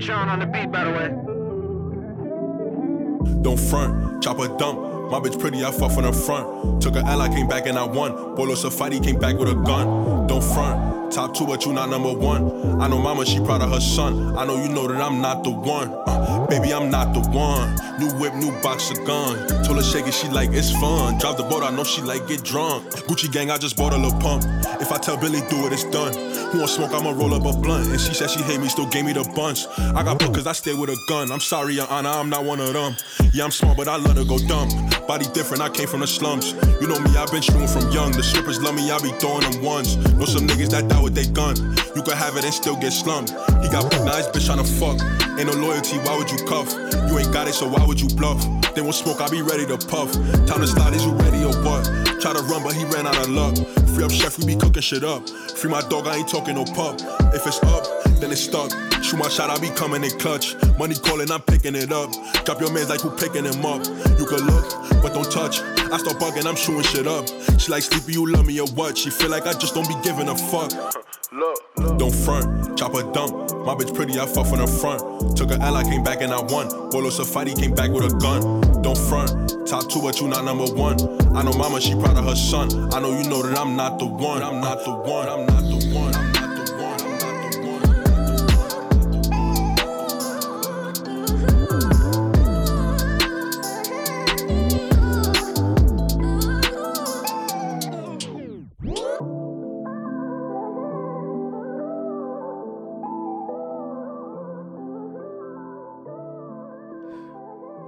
Sean on the beat, by the way. Don't front, chop a dump. My bitch pretty, I fuck from the front. Took a L, I came back and I won. Bolo Safari came back with a gun. Don't front, top two, but you not number one. I know mama, she proud of her son. I know you know that I'm not the one. Uh, baby, I'm not the one. New whip, new box of gun. Told her shake it, she like it's fun. Drive the boat, I know she like get drunk. Gucci gang, I just bought a little pump. If I tell Billy do it, it's done. Who want smoke, I'ma roll up a blunt. And she said she hate me, still gave me the bunch. I got put cause I stay with a gun. I'm sorry, your honor, I'm not one of them. Yeah, I'm smart, but I let her go dumb. Body different, I came from the slums. You know me, I've been shooting from young. The strippers love me, I be throwing them ones. Know some niggas that die with they gun. You can have it and still get slumped. He got nice bitch tryna fuck. Ain't no loyalty, why would you cuff? You ain't got it, so why would you bluff? They won't smoke, I be ready to puff. Time to slide, is you ready or what? Try to run, but he ran out of luck. Free up chef, we be cooking shit up. Free my dog, I ain't talking no pup. If it's up, then it's stuck. Shoot my shot, I be coming in clutch. Money calling, I'm picking it up. Drop your mans like who picking him up. You can look, but don't touch. I start bugging, I'm shooting shit up. She like sleepy, you love me or what? She feel like I just don't be giving a fuck. Look, don't front, chop a dump. My bitch pretty, I fuck from the front. Took a L, I came back and I won. Bolo Safari came back with a gun. Don't front, top two, but you not number one. I know mama, she proud of her son. I know you know that. I'm not the one. I'm not the one. I'm not the one.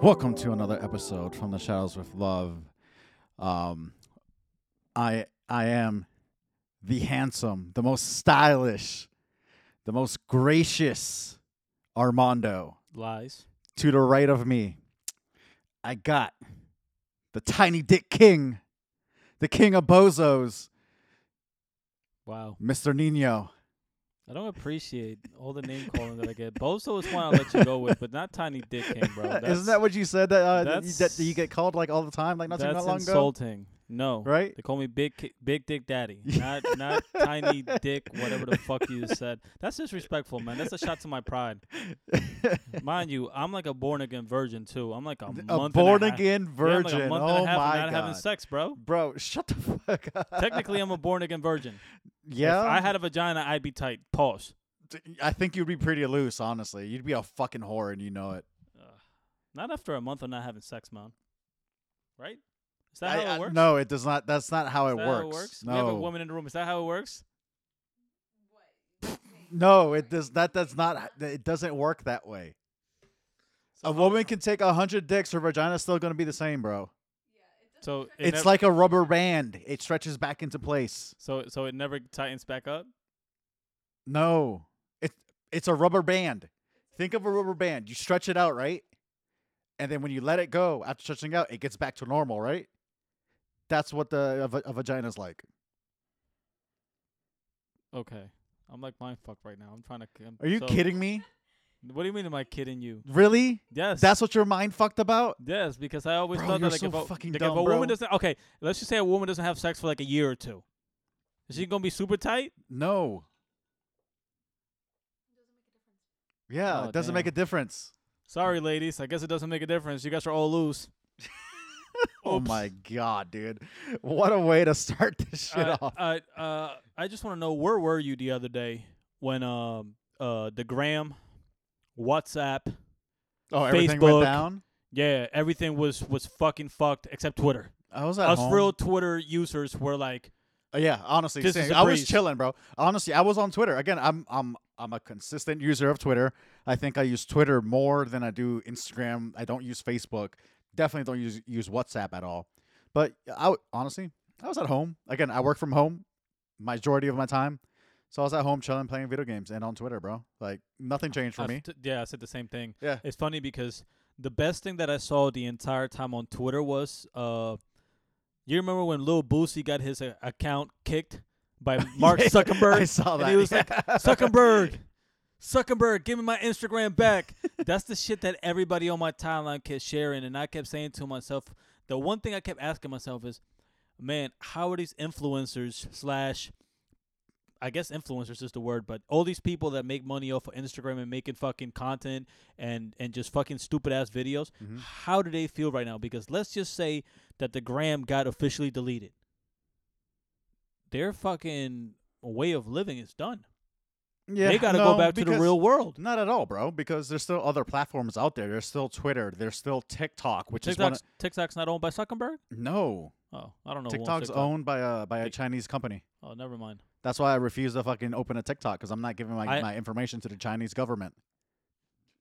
Welcome to another episode from the Shadows with Love. Um, I I am the handsome, the most stylish, the most gracious Armando. Lies. To the right of me, I got the tiny dick king, the king of bozos, Wow. Mr. Nino. I don't appreciate all the name calling that I get. Bozo is one I'll let you go with, but not Tiny Dick King, bro. That's, Isn't that what you said that uh, that, you, that's- get called like all the time, like not too that's long ago, insulting. No. right? They call me Big Ki- Big Dick Daddy, not not Tiny Dick, whatever the fuck you said. That's disrespectful, man. That's a shot to my pride. Mind you, I'm like a born again virgin too. I'm like a, month a and born a half, again Yeah, I'm virgin. like a month oh and a oh half my not god, having sex, bro. bro! Shut the fuck up. Technically, I'm a born again virgin. yeah. If I had a vagina, I'd be tight. Pause. I think you'd be pretty loose, honestly. You'd be a fucking whore, and you know it. Not after a month of not having sex, man. Right? Is that I- how it works? no, it does not. That's not how it that works. How it works? No, We have a woman in the room. Is that how it works? no, it does. That does not. It doesn't work that way. A woman can take a hundred dicks. Her vagina's still gonna be the same, bro. So it It's nev- like a rubber band. It stretches back into place. so so it never tightens back up. No, it's it's a rubber band. Think of a rubber band. You stretch it out, right? And then when you let it go after stretching out, it gets back to normal, right? That's what the a, a vagina's like. Okay, I'm like mind fucked right now. I'm trying to. I'm, um, Are you so- kidding me? What do you mean? Am I kidding you? Really? Yes. That's what your mind fucked about? yes because I always Bro, thought you're that like so if a, fucking like dumb, if a woman doesn't okay, let's just say a woman doesn't have sex for like a year or two. Is she gonna be super tight? No. Yeah, Oh, it doesn't make a difference. Sorry, ladies. I guess it doesn't make a difference. You guys are all loose. Oh my god, dude. What a way to start this shit uh, off. uh, uh, I just want to know where were you the other day when um uh the gram, WhatsApp, Oh, everything Facebook. went down? yeah, everything was was fucking fucked except Twitter. I was at Us home. real Twitter users were like, Uh, yeah, honestly, This same. is a I was chilling, bro. Honestly, I was on Twitter. Again, I'm I'm I'm a consistent user of Twitter. I think I use Twitter more than I do Instagram. I don't use Facebook. Definitely don't use use WhatsApp at all. But I honestly, I was at home. Again, I work from home majority of my time. So I was at home chilling, playing video games, and on Twitter, bro. Like nothing changed for I've me. t- yeah, I said the same thing. Yeah. It's funny because the best thing that I saw the entire time on Twitter was uh, you remember when Lil Boosie got his uh, account kicked by Mark Yeah, Zuckerberg? I saw that. And he was like, Zuckerberg, Zuckerberg, give me my Instagram back. That's the shit that everybody on my timeline kept sharing, and I kept saying to myself, the one thing I kept asking myself is, man, how are these influencers slash I guess influencers is the word, but all these people that make money off of Instagram and making fucking content and and just fucking stupid ass videos, Mhm. how do they feel right now? Because let's just say that the gram got officially deleted. Their fucking way of living is done. Yeah, they got to no, go back to the real world. Not at all, bro. Because there's still other platforms out there. There's still Twitter. There's still TikTok, which is one. TikTok's, TikTok's not owned by Zuckerberg. No, Oh, I don't know. TikTok's TikTok. owned by a by a Chinese company. Oh, never mind. That's why I refuse to fucking open a TikTok because I'm not giving my, I- my information to the Chinese government,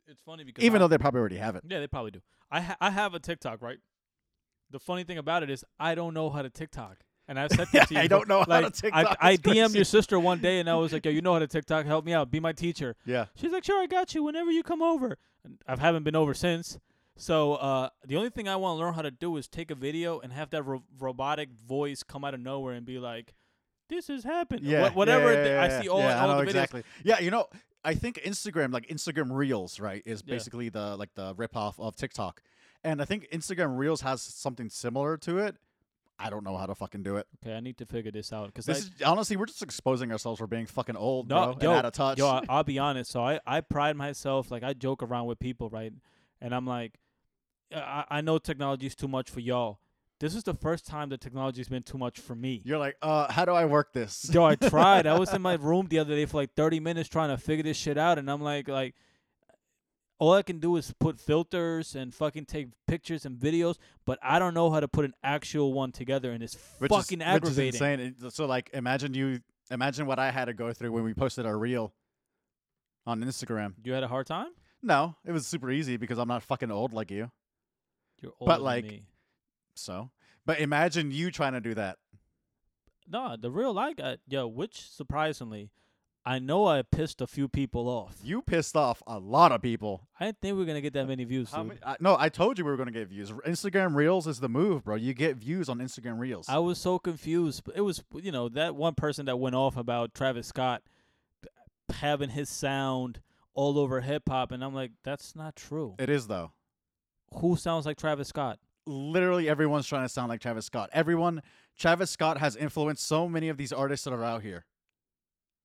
It's funny because even I- though they probably already have it. yeah, they probably do. I ha- I have a TikTok, right? The funny thing about it is I don't know how to TikTok, and I've said that to you. I don't know how like, to TikTok. I, I DM'd your sister one day, and I was like, "Yo, you know how to TikTok? Help me out. Be my teacher." Yeah, She's like, "Sure, I got you. Whenever you come over." And I haven't been over since. So uh, the only thing I want to learn how to do is take a video and have that ro- robotic voice come out of nowhere and be like, "This has happened." yeah, Wha- whatever. Yeah, th- yeah, I see all, yeah, I all know the videos. exactly. Yeah, you know, I think Instagram, like Instagram Reels, right, is Yeah. basically the like the ripoff of TikTok, and I think Instagram Reels has something similar to it. I don't know how to fucking do it. Okay, I need to figure this out because This is honestly, we're just exposing ourselves for being fucking old, No, bro, yo, and out of touch. Yo, I, I'll be honest. So I, I pride myself, like I joke around with people, right? And I'm like, I, I know technology's too much for y'all. This is the first time that technology's been too much for me. You're like, uh, how do I work this? Yo, I tried. I was in my room the other day for like 30 minutes trying to figure this shit out, and I'm like, like, all I can do is put filters and fucking take pictures and videos, but I don't know how to put an actual one together, and it's which fucking is, aggravating. Which is insane. So like, imagine you, imagine what I had to go through when we posted our reel on Instagram. You had a hard time? No, it was super easy because I'm not fucking old like you. You're old, But, like, me. So, but imagine you trying to do that. No, the real I got uh, yo, which surprisingly, I know I pissed a few people off. You pissed off a lot of people. I didn't think we were gonna get that many views. How dude. many, I, no, I told you we were gonna get views. Instagram Reels is the move, bro. You get views on Instagram Reels. I was so confused. But It was you know that one person that went off about Travis Scott having his sound all over hip hop, and I'm like, that's not true. it is though. Who sounds like Travis Scott? Literally everyone's trying to sound like Travis Scott. Everyone, Travis Scott has influenced so many of these artists that are out here.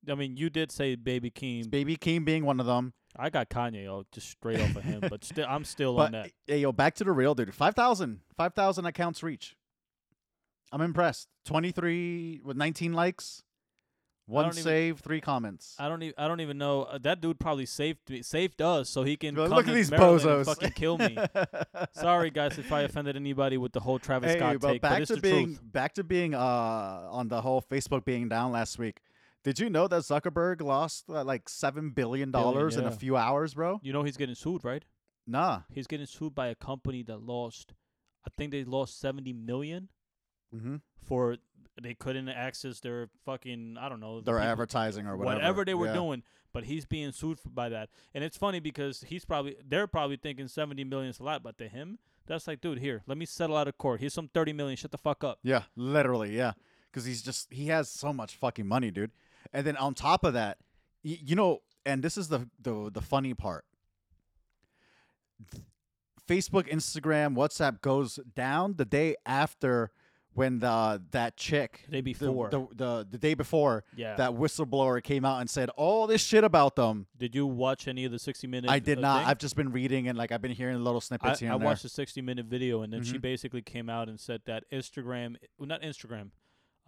I mean, you did say Baby Keem. Baby Keem being one of them. I got Kanye, yo, just straight off of him, but still, I'm still But on that. hey, yo, back to the real dude. 5,000. 5,000 accounts reach. I'm impressed. 23 with 19 likes, one don't even- save, three comments. I don't even I don't even know uh, that dude probably saved me, saved us so he can Look come at these Maryland and bozos. fucking kill me. Sorry guys if I offended anybody with the whole Travis hey, Scott but take, but back it's to being truth. back to being uh on the whole Facebook being down last week. Did you know that Zuckerberg lost uh, like seven billion dollars in a few hours, bro? You know he's getting sued, right? Nah. He's getting sued by a company that lost I think they lost 70 million Mm-hmm. for they couldn't access their fucking I don't know the Their people- advertising or whatever. they were Yeah. doing, but he's being sued for, by that. And it's funny because he's probably they're probably thinking 70 million is a lot, but to him that's like, dude, here, let me settle out of court. Here's some 30 million. Shut the fuck up. Yeah, literally, yeah. Because he's just he has so much fucking money, dude. And then on top of that, y- you know, and this is the the the funny part. Facebook, Instagram, WhatsApp goes down the day after when the that chick The day before. the the, the day before Yeah. that whistleblower came out and said all this shit about them. Did you watch any of the 60 minute? I did uh, not. I've just been reading and like I've been hearing little I, snippets here I and there. watched the 60 minute video and then she Mhm. basically came out and said that Instagram, well, not Instagram,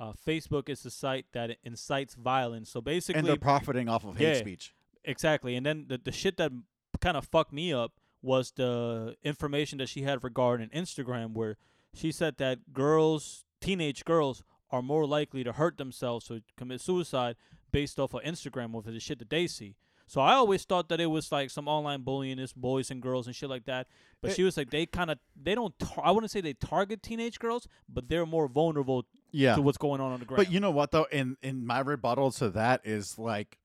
uh, Facebook is the site that incites violence. So basically, and they're profiting off of hate Yeah. speech. Exactly. And then the, the shit that kind of fucked me up was the information that she had regarding Instagram, where she said that girls, teenage girls, are more likely to hurt themselves or commit suicide based off of Instagram with the shit that they see. So I always thought that it was like some online bullying, this boys and girls and shit like that. But It- she was like, they kind of, they don't. Tar- I wouldn't say they target teenage girls, but they're more vulnerable Yeah. to what's going on on the ground. But you know what though, in in my rebuttal to that is like,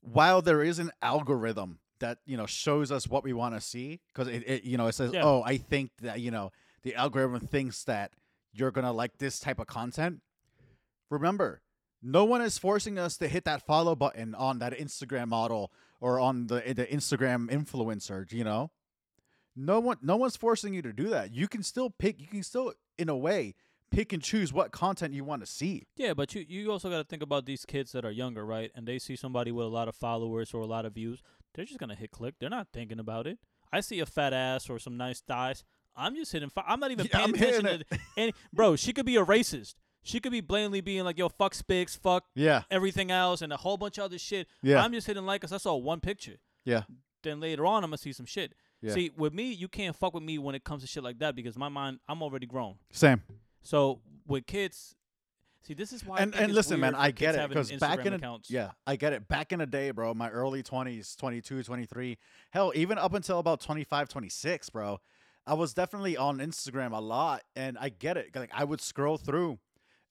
while there is an algorithm that you know shows us what we want to see, because it, it you know it says, Yeah. oh, I think that you know the algorithm thinks that you're gonna like this type of content. Remember, no one is forcing us to hit that follow button on that Instagram model or on the the Instagram influencer. You know, no one no one's forcing you to do that. You can still pick. You can still, in a way, pick and choose what content you want to see. Yeah, but you you also got to think about these kids that are younger, right? And they see somebody with a lot of followers or a lot of views. They're just gonna hit click. They're not thinking about it. I see a fat ass or some nice thighs. I'm just hitting. Fi- I'm not even paying I'm attention to any. Bro, she could be a racist. She could be blatantly being like, "Yo, fuck Spix, fuck Yeah, everything else," and a whole bunch of other shit. yeah, I'm just hitting like 'cause I saw one picture. yeah, Then later on, I'm gonna see some shit. Yeah. See, with me, you can't fuck with me when it comes to shit like that because my mind, I'm already grown. same. So with kids, see, this is why. And and listen, man, I get it because back in accounts. yeah, I get it. Back in the day, bro, my early 20s, 22, 23, hell, even up until about 25, 26, bro, I was definitely on Instagram a lot, and I get it. Like I would scroll through,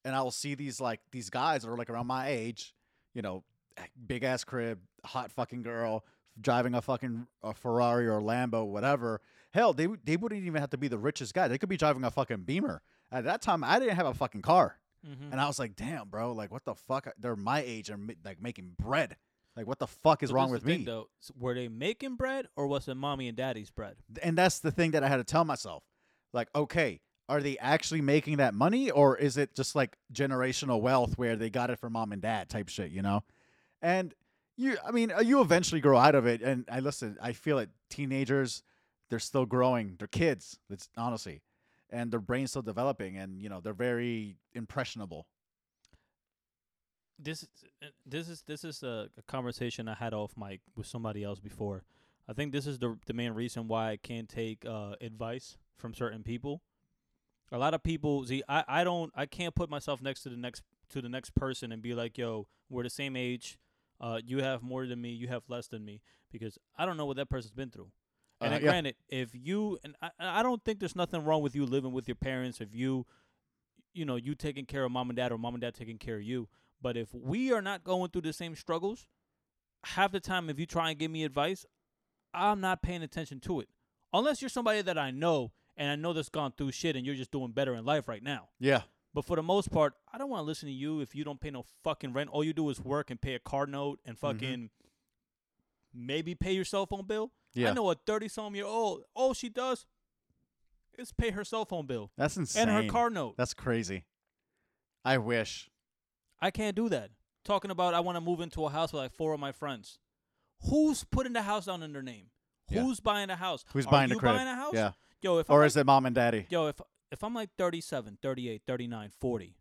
and I will see these like these guys that are like around my age, you know, eh, big ass crib, hot fucking girl driving a fucking a Ferrari or Lambo, whatever. Hell, they they wouldn't even have to be the richest guy. They could be driving a fucking Beamer. At that time, I didn't have a fucking car. Mhm. And I was like, damn, bro, like what the fuck? They're my age and ma- like making bread. Like what the fuck is wrong with thing, me? though. Were they making bread or was it mommy and daddy's bread? And that's the thing that I had to tell myself. Like, okay, are they actually making that money or is it just like generational wealth where they got it from mom and dad type shit, you know? And you I mean, uh, you eventually grow out of it and I listen, I feel it teenagers they're still growing. They're kids. It's honestly. And their brain's still developing and you know, they're very impressionable. This is uh, this is this is a, a conversation I had off mic with somebody else before. I think this is the the main reason why I can't take uh, advice from certain people. A lot of people, see, I, I don't, I can't put myself next to the next to the next person and be like, yo, we're the same age. Uh, you have more than me, you have less than me, because I don't know what that person's been through. And Uh, yeah. granted, if you and I, I don't think there's nothing wrong with you living with your parents. If you, you know, you taking care of mom and dad, or mom and dad taking care of you. But if we are not going through the same struggles, half the time, if you try and give me advice, I'm not paying attention to it. Unless you're somebody that I know and I know that's gone through shit and you're just doing better in life right now. Yeah. But for the most part, I don't want to listen to you if you don't pay no fucking rent. All you do is work and pay a car note and fucking maybe pay your cell phone bill. Yeah. I know a 30 some year old, all she does is pay her cell phone bill That's insane. and her car note. That's crazy. I wish. I can't do that. Talking about I want to move into a house with like four of my friends. Who's putting the house down in their name? Yeah. Who's buying the house? Who's Are buying the you crib? buying a house? Yeah. Yo, if Or I'm is it mom and daddy? Yo, if if I'm like 37, 38, 39, 40,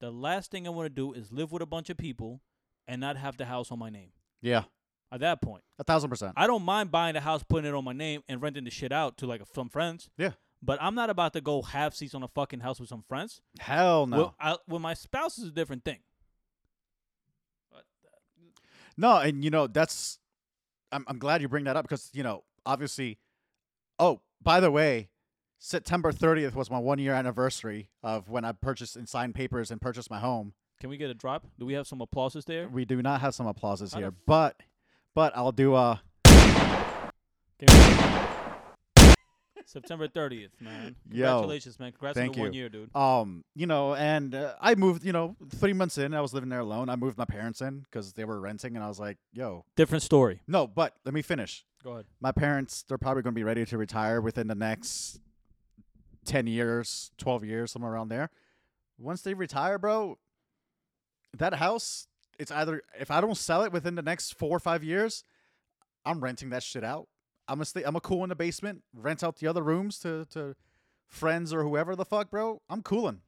the last thing I want to do is live with a bunch of people and not have the house on my name. Yeah. At that point, A thousand percent. I don't mind buying the house, putting it on my name, and renting the shit out to like some friends. Yeah. But I'm not about to go half seats on a fucking house with some friends. Hell no. Well, I, with my spouse is a different thing. no, and you know, that's I'm I'm glad you bring that up because, you know, obviously Oh, by the way, September 30th was my 1 year anniversary of when I purchased and signed papers and purchased my home. Can we get a drop? Do we have some applauses there? We do not have some applauses here, but but I'll do uh we- September 30th, man. Yo, Congratulations, man. Congrats thank on the one year, dude. um you know and uh, i moved you know three months in i was living there alone i moved my parents in because they were renting and i was like yo Different story. no but let me finish Go ahead. my parents they're probably going to be ready to retire within the next 10 years 12 years somewhere around there once they retire bro that house it's either if i don't sell it within the next four or five years i'm renting that shit out i'm gonna stay i'm gonna cool in the basement rent out the other rooms to to friends or whoever the fuck bro i'm cooling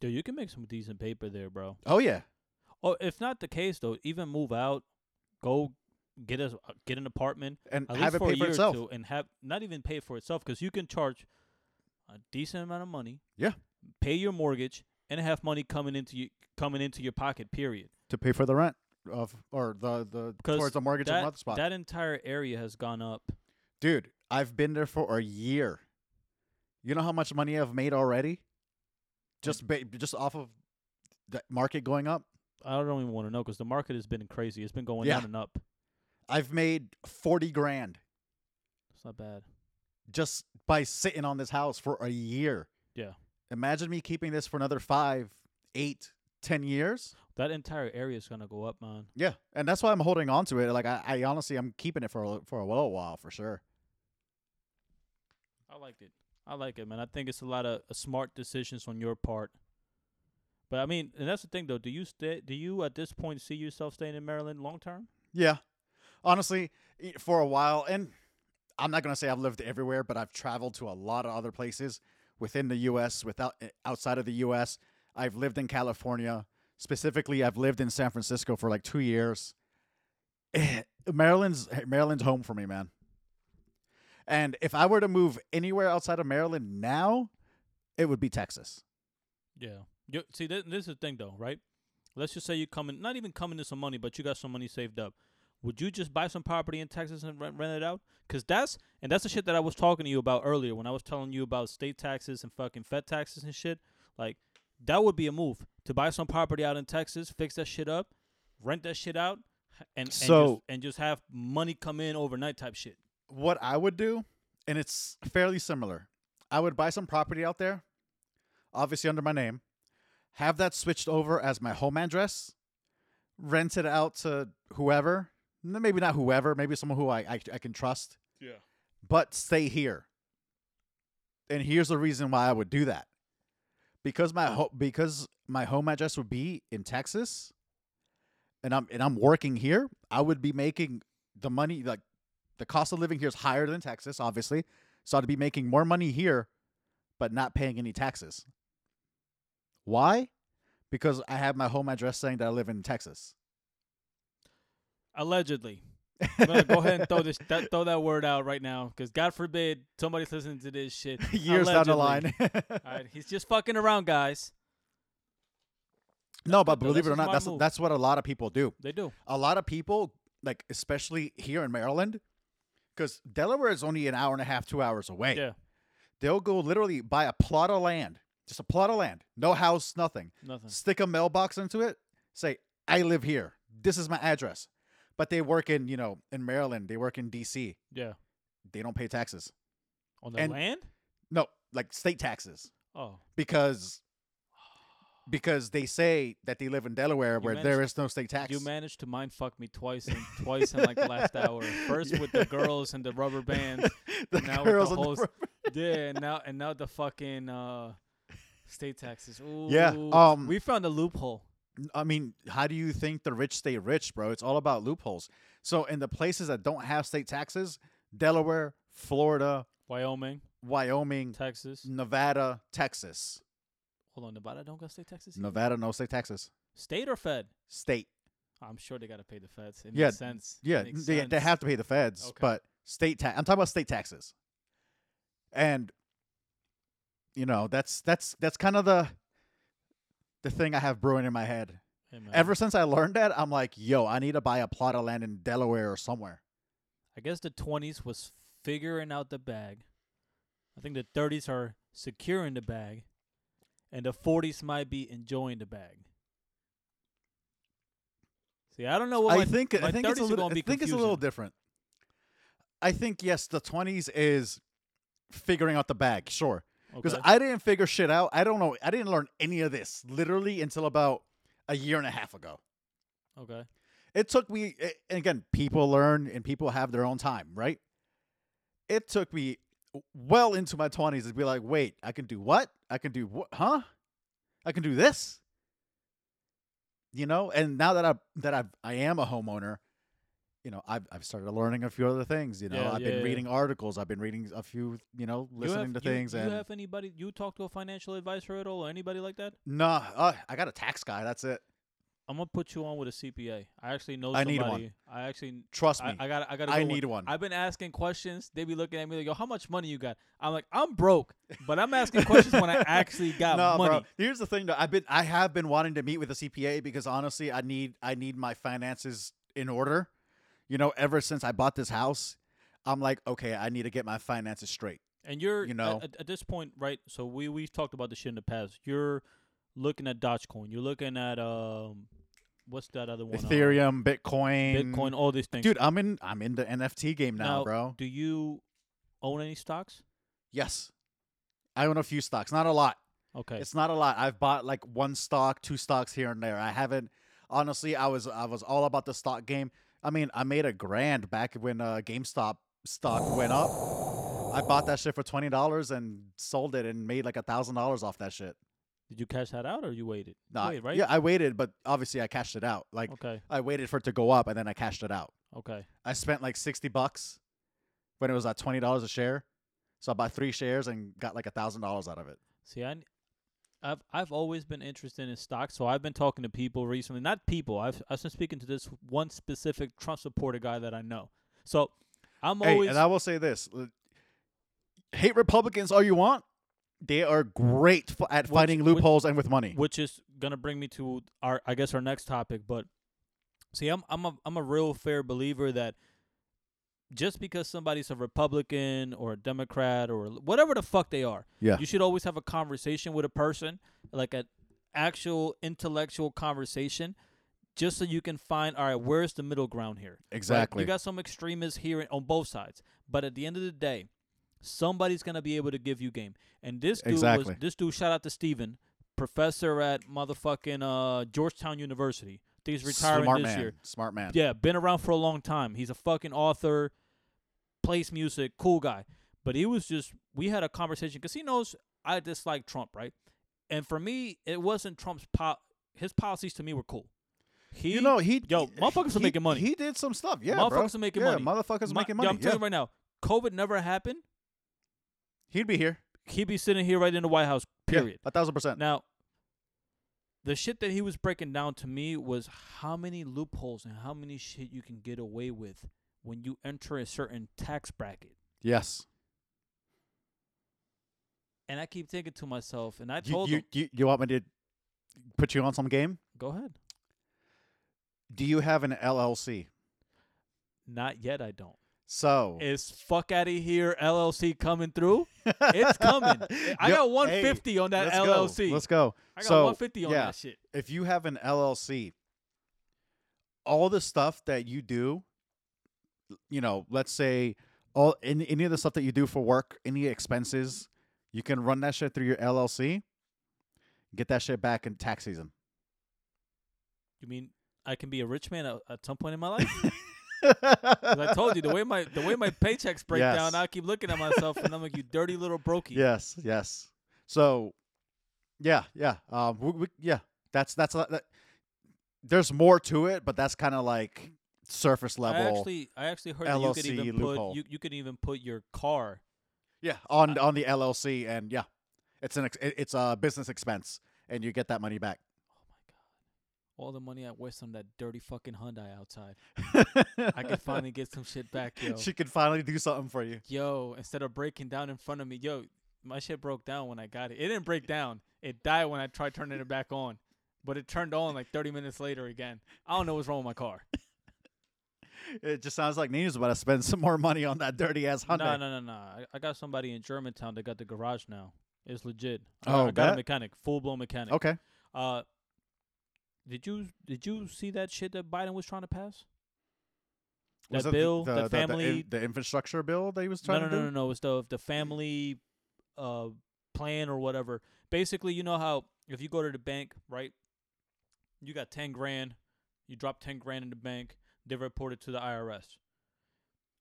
Dude, you can make some decent paper there, bro. oh yeah Oh, if not the case though, even move out, go get a get an apartment and at have least it for pay a for year itself. or two, and have not even pay for itself because you can charge a decent amount of money. Yeah. Pay your mortgage and have money coming into you coming into your pocket. Period. To pay for the rent of or the the Because towards the mortgage of That another spot. that entire area has gone up. Dude, I've been there for a year. You know how much money I've made already? Just ba- just off of the market going up. I don't even want to know because the market has been crazy. It's been going Yeah. down and up. I've made forty grand It's not bad. just by sitting on this house for a year. Yeah. Imagine me keeping this for another five, eight, ten years. That entire area is gonna go up, man. Yeah, and that's why I'm holding on to it. Like I, I honestly, I'm keeping it for a, for a little while for sure. I liked it. I like it, man. I think it's a lot of uh, smart decisions on your part. But I mean, and that's the thing, though. Do you stay? Do you at this point see yourself staying in Maryland long term? Yeah. Honestly, for a while, and I'm not gonna say I've lived everywhere, but I've traveled to a lot of other places within the U.S. Without eh, outside of the U.S. I've lived in California. Specifically, I've lived in San Francisco for like two years. Eh, Maryland's Maryland's home for me, man. And if I were to move anywhere outside of Maryland now, it would be Texas. Yeah. You, see, this, this is the thing, though, right? Let's just say you come in, not even coming to some money, but you got some money saved up. Would you just buy some property in Texas and rent, rent it out? Because that's and that's the shit that I was talking to you about earlier when I was telling you about state taxes and fucking Fed taxes and shit. Like that would be a move to buy some property out in Texas, fix that shit up, rent that shit out, h- and and, just, and just have money come in overnight type shit. what I would do, and it's fairly similar. I would buy some property out there, obviously under my name, have that switched over as my home address, rent it out to whoever, maybe not whoever, maybe someone who I, I, I can trust, Yeah. but stay here. And here's the reason why I would do that. Because my ho- because my home address would be in Texas and I'm and I'm working here, I would be making the money like the cost of living here is higher than Texas, obviously. So I'd be making more money here, but not paying any taxes. Why? Because I have my home address saying that I live in Texas. Allegedly. I'm gonna go ahead and throw this that, throw that word out right now, because God forbid somebody's listening to this shit. Years down the line. All right, he's just fucking around, guys. no, but believe it or not, that's move. that's what a lot of people do. They do. A lot of people, like especially here in Maryland, because Delaware is only an hour and a half, two hours away. Yeah, They'll go literally buy a plot of land, just a plot of land, no house, nothing. nothing. stick a mailbox into it, say, I live here. This is my address. But they work in, you know, in Maryland, they work in DC. Yeah, They don't pay taxes. on the And- land. No, like state taxes. Oh, Because because they say that they live in Delaware where there managed- is no state tax. you managed to mind fuck me twice and twice in like the last hour. First with the girls and the rubber bands. the now with the girls on whole- the Yeah, and now and now the fucking uh, state taxes. Ooh, Yeah, um, we found a loophole. I mean, how do you think the rich stay rich, bro? It's all about loopholes. So in the places that don't have state taxes, Delaware, Florida, Wyoming, Wyoming, Texas. Nevada, Texas. Hold on, Nevada don't got state taxes. either? Nevada, no state taxes. State or Fed? State. I'm sure they got to pay the feds. It Yeah, makes sense. Yeah, makes they, they have to pay the feds, Okay. but state tax. I'm talking about state taxes, and you know that's that's that's kind of the the thing I have brewing in my head. Hey, Ever since I learned that, I'm like, yo, I need to buy a plot of land in Delaware or somewhere. I guess the 20s was figuring out the bag. I think the 30s are securing the bag, and the 40s might be enjoying the bag. See, I don't know what I my, think my I think it's a 30s are little. I think it's a little different. I think yes, the 20s is figuring out the bag, sure. Because Okay. I didn't figure shit out. I don't know. I didn't learn any of this literally until about a year and a half ago. okay. It took me, and again, people learn and people have their own time, right? It took me well into my 20s to be like, wait, I can do what? I can do what? Huh? I can do this? You know, and now that I that I I am a homeowner, you know, I've I've started learning a few other things. You know, Yeah, I've yeah, been yeah. reading articles. I've been reading a few, you know, You listening have- to you- things. You and have anybody? You talk to a financial advisor at all, or anybody like that? nah, uh, I got a tax guy. That's it. I'm gonna put you on with a CPA. I actually know I need one. I actually. Trust me, I, I got. I got. I need one. I've been asking questions. They be looking at me like, "Yo, how much money you got?" I'm like, "I'm broke," but I'm asking questions when I actually got no, money. bro. Here's the thing, though. I've been, I have been wanting to meet with a CPA because honestly, I need, I need my finances in order. You know, ever since I bought this house, I'm like, okay, I need to get my finances straight. And you're, You know. at, at this point, right? So we we've talked about this shit in the past. You're looking at Dogecoin. You're looking at um, what's that other one? Uh, Ethereum, Bitcoin, Bitcoin, all these things. Dude, I'm in, I'm in the NFT game now, Now, bro. do you own any stocks? Yes, I own a few stocks, not a lot. Okay. It's not a lot. I've bought like one stock, two stocks here and there. I haven't honestly. I was I was all about the stock game. I mean, I made a grand back when uh, GameStop stock went up. I bought that shit for twenty dollars and sold it and made like a thousand dollars off that shit. Did you cash that out or you waited? Nah, Wait, right? Yeah, I waited, but obviously I cashed it out. Like Okay. I waited for it to go up and then I cashed it out. Okay. I spent like sixty bucks when it was at twenty dollars a share. So I bought three shares and got like a thousand dollars out of it. See, I, have I've always been interested in stocks, so I've been talking to people recently. Not people. I've I've been speaking to this one specific Trump supporter guy that I know. So I'm Hey, always and I will say this: hate Republicans all you want. They are great f- at Which- finding which- loopholes and with money. which is gonna bring me to our I guess our next topic. But see, I'm I'm a I'm a real fair believer that just because somebody's a Republican or a Democrat or whatever the fuck they are, Yeah. you should always have a conversation with a person, like an actual intellectual conversation, just so you can find all right, where's the middle ground here? right? Exactly. You got some extremists here on both sides, but at the end of the day, somebody's gonna be able to give you game. And this dude Exactly. was this dude. Shout out to Steven, professor at motherfucking uh, Georgetown University. He's retiring Smart this man. year. Smart man. Yeah, been around for a long time. He's a fucking author, plays music, cool guy. But he was just we had a conversation because he knows I dislike Trump, right? And for me, it wasn't Trump's po- his policies to me were cool. He, you know he yo, motherfuckers are making money. He did some stuff. Yeah, Motherfuckers bro. are making yeah, money. Motherfuckers my- making yo, money. I'm telling you right now, COVID never happened. He'd be here. He'd be sitting here right in the White House. Yeah, Period. a thousand percent. Now, the shit that he was breaking down to me was how many loopholes and how many shit you can get away with when you enter a certain tax bracket. Yes. And I keep thinking to myself, and I You, told you, him, you, you want me to put you on some game? go ahead. Do you have an LLC? Not yet, I don't. So Is fuck out of here LLC coming through? It's coming. I Yo, got hey, 150 on that let's LLC. Go. Let's go. I got so, 150 on yeah. that shit. if you have an LLC, all the stuff that you do, you know, let's say all any, any of the stuff that you do for work, any expenses, you can run that shit through your LLC. Get that shit back in tax season. You mean I can be a rich man at, at some point in my life? I told you the way my the way my paychecks break Yes. down, I keep looking at myself and I'm like, you dirty little brokey. yes, yes. So, yeah, yeah, um, we, we, yeah. That's that's that, there's more to it, but that's kind of like surface I level. actually I actually heard that you could LLC even put you, you could even put your car. Yeah, on on the LLC, and yeah, it's an ex- it's a business expense, and you get that money back. All the money I waste on that dirty fucking Hyundai outside. I could finally get some shit back, yo. She can finally do something for you. Yo, instead of breaking down in front of me, yo, my shit broke down when I got it. It didn't break down. It died when I tried turning it back on. But it turned on like 30 minutes later again. I don't know what's wrong with my car. It just sounds like Nino's about to spend some more money on that dirty ass Hyundai. No, no, no, no. I, I got somebody in Germantown that got the garage now. It's legit. I, Oh, I got a mechanic, full blown mechanic. Okay. Uh, did you did you see that shit that Biden was trying to pass? Was That bill, the, the, family. the, the infrastructure bill that he was trying no, to no, do. no, no. It's the the family uh plan or whatever. Basically, you know how if you go to the bank, right? You got ten grand, you drop ten grand in the bank, they report it to the IRS.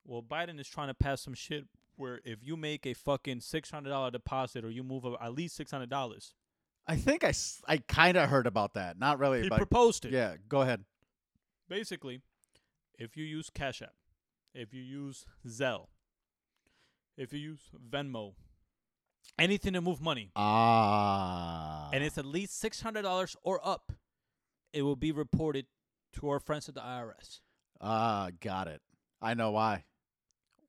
Well, Biden is trying to pass some shit where if you make a fucking six hundred dollar deposit or you move a, at least six hundred dollars, I think I, I kind of heard about that. Not really, he but proposed it. yeah. Go ahead. Basically, if you use Cash App, if you use Zelle, if you use Venmo, anything to move money, Ah. and it's at least six hundred dollars or up, it will be reported to our friends at the IRS. ah, got it. I know why.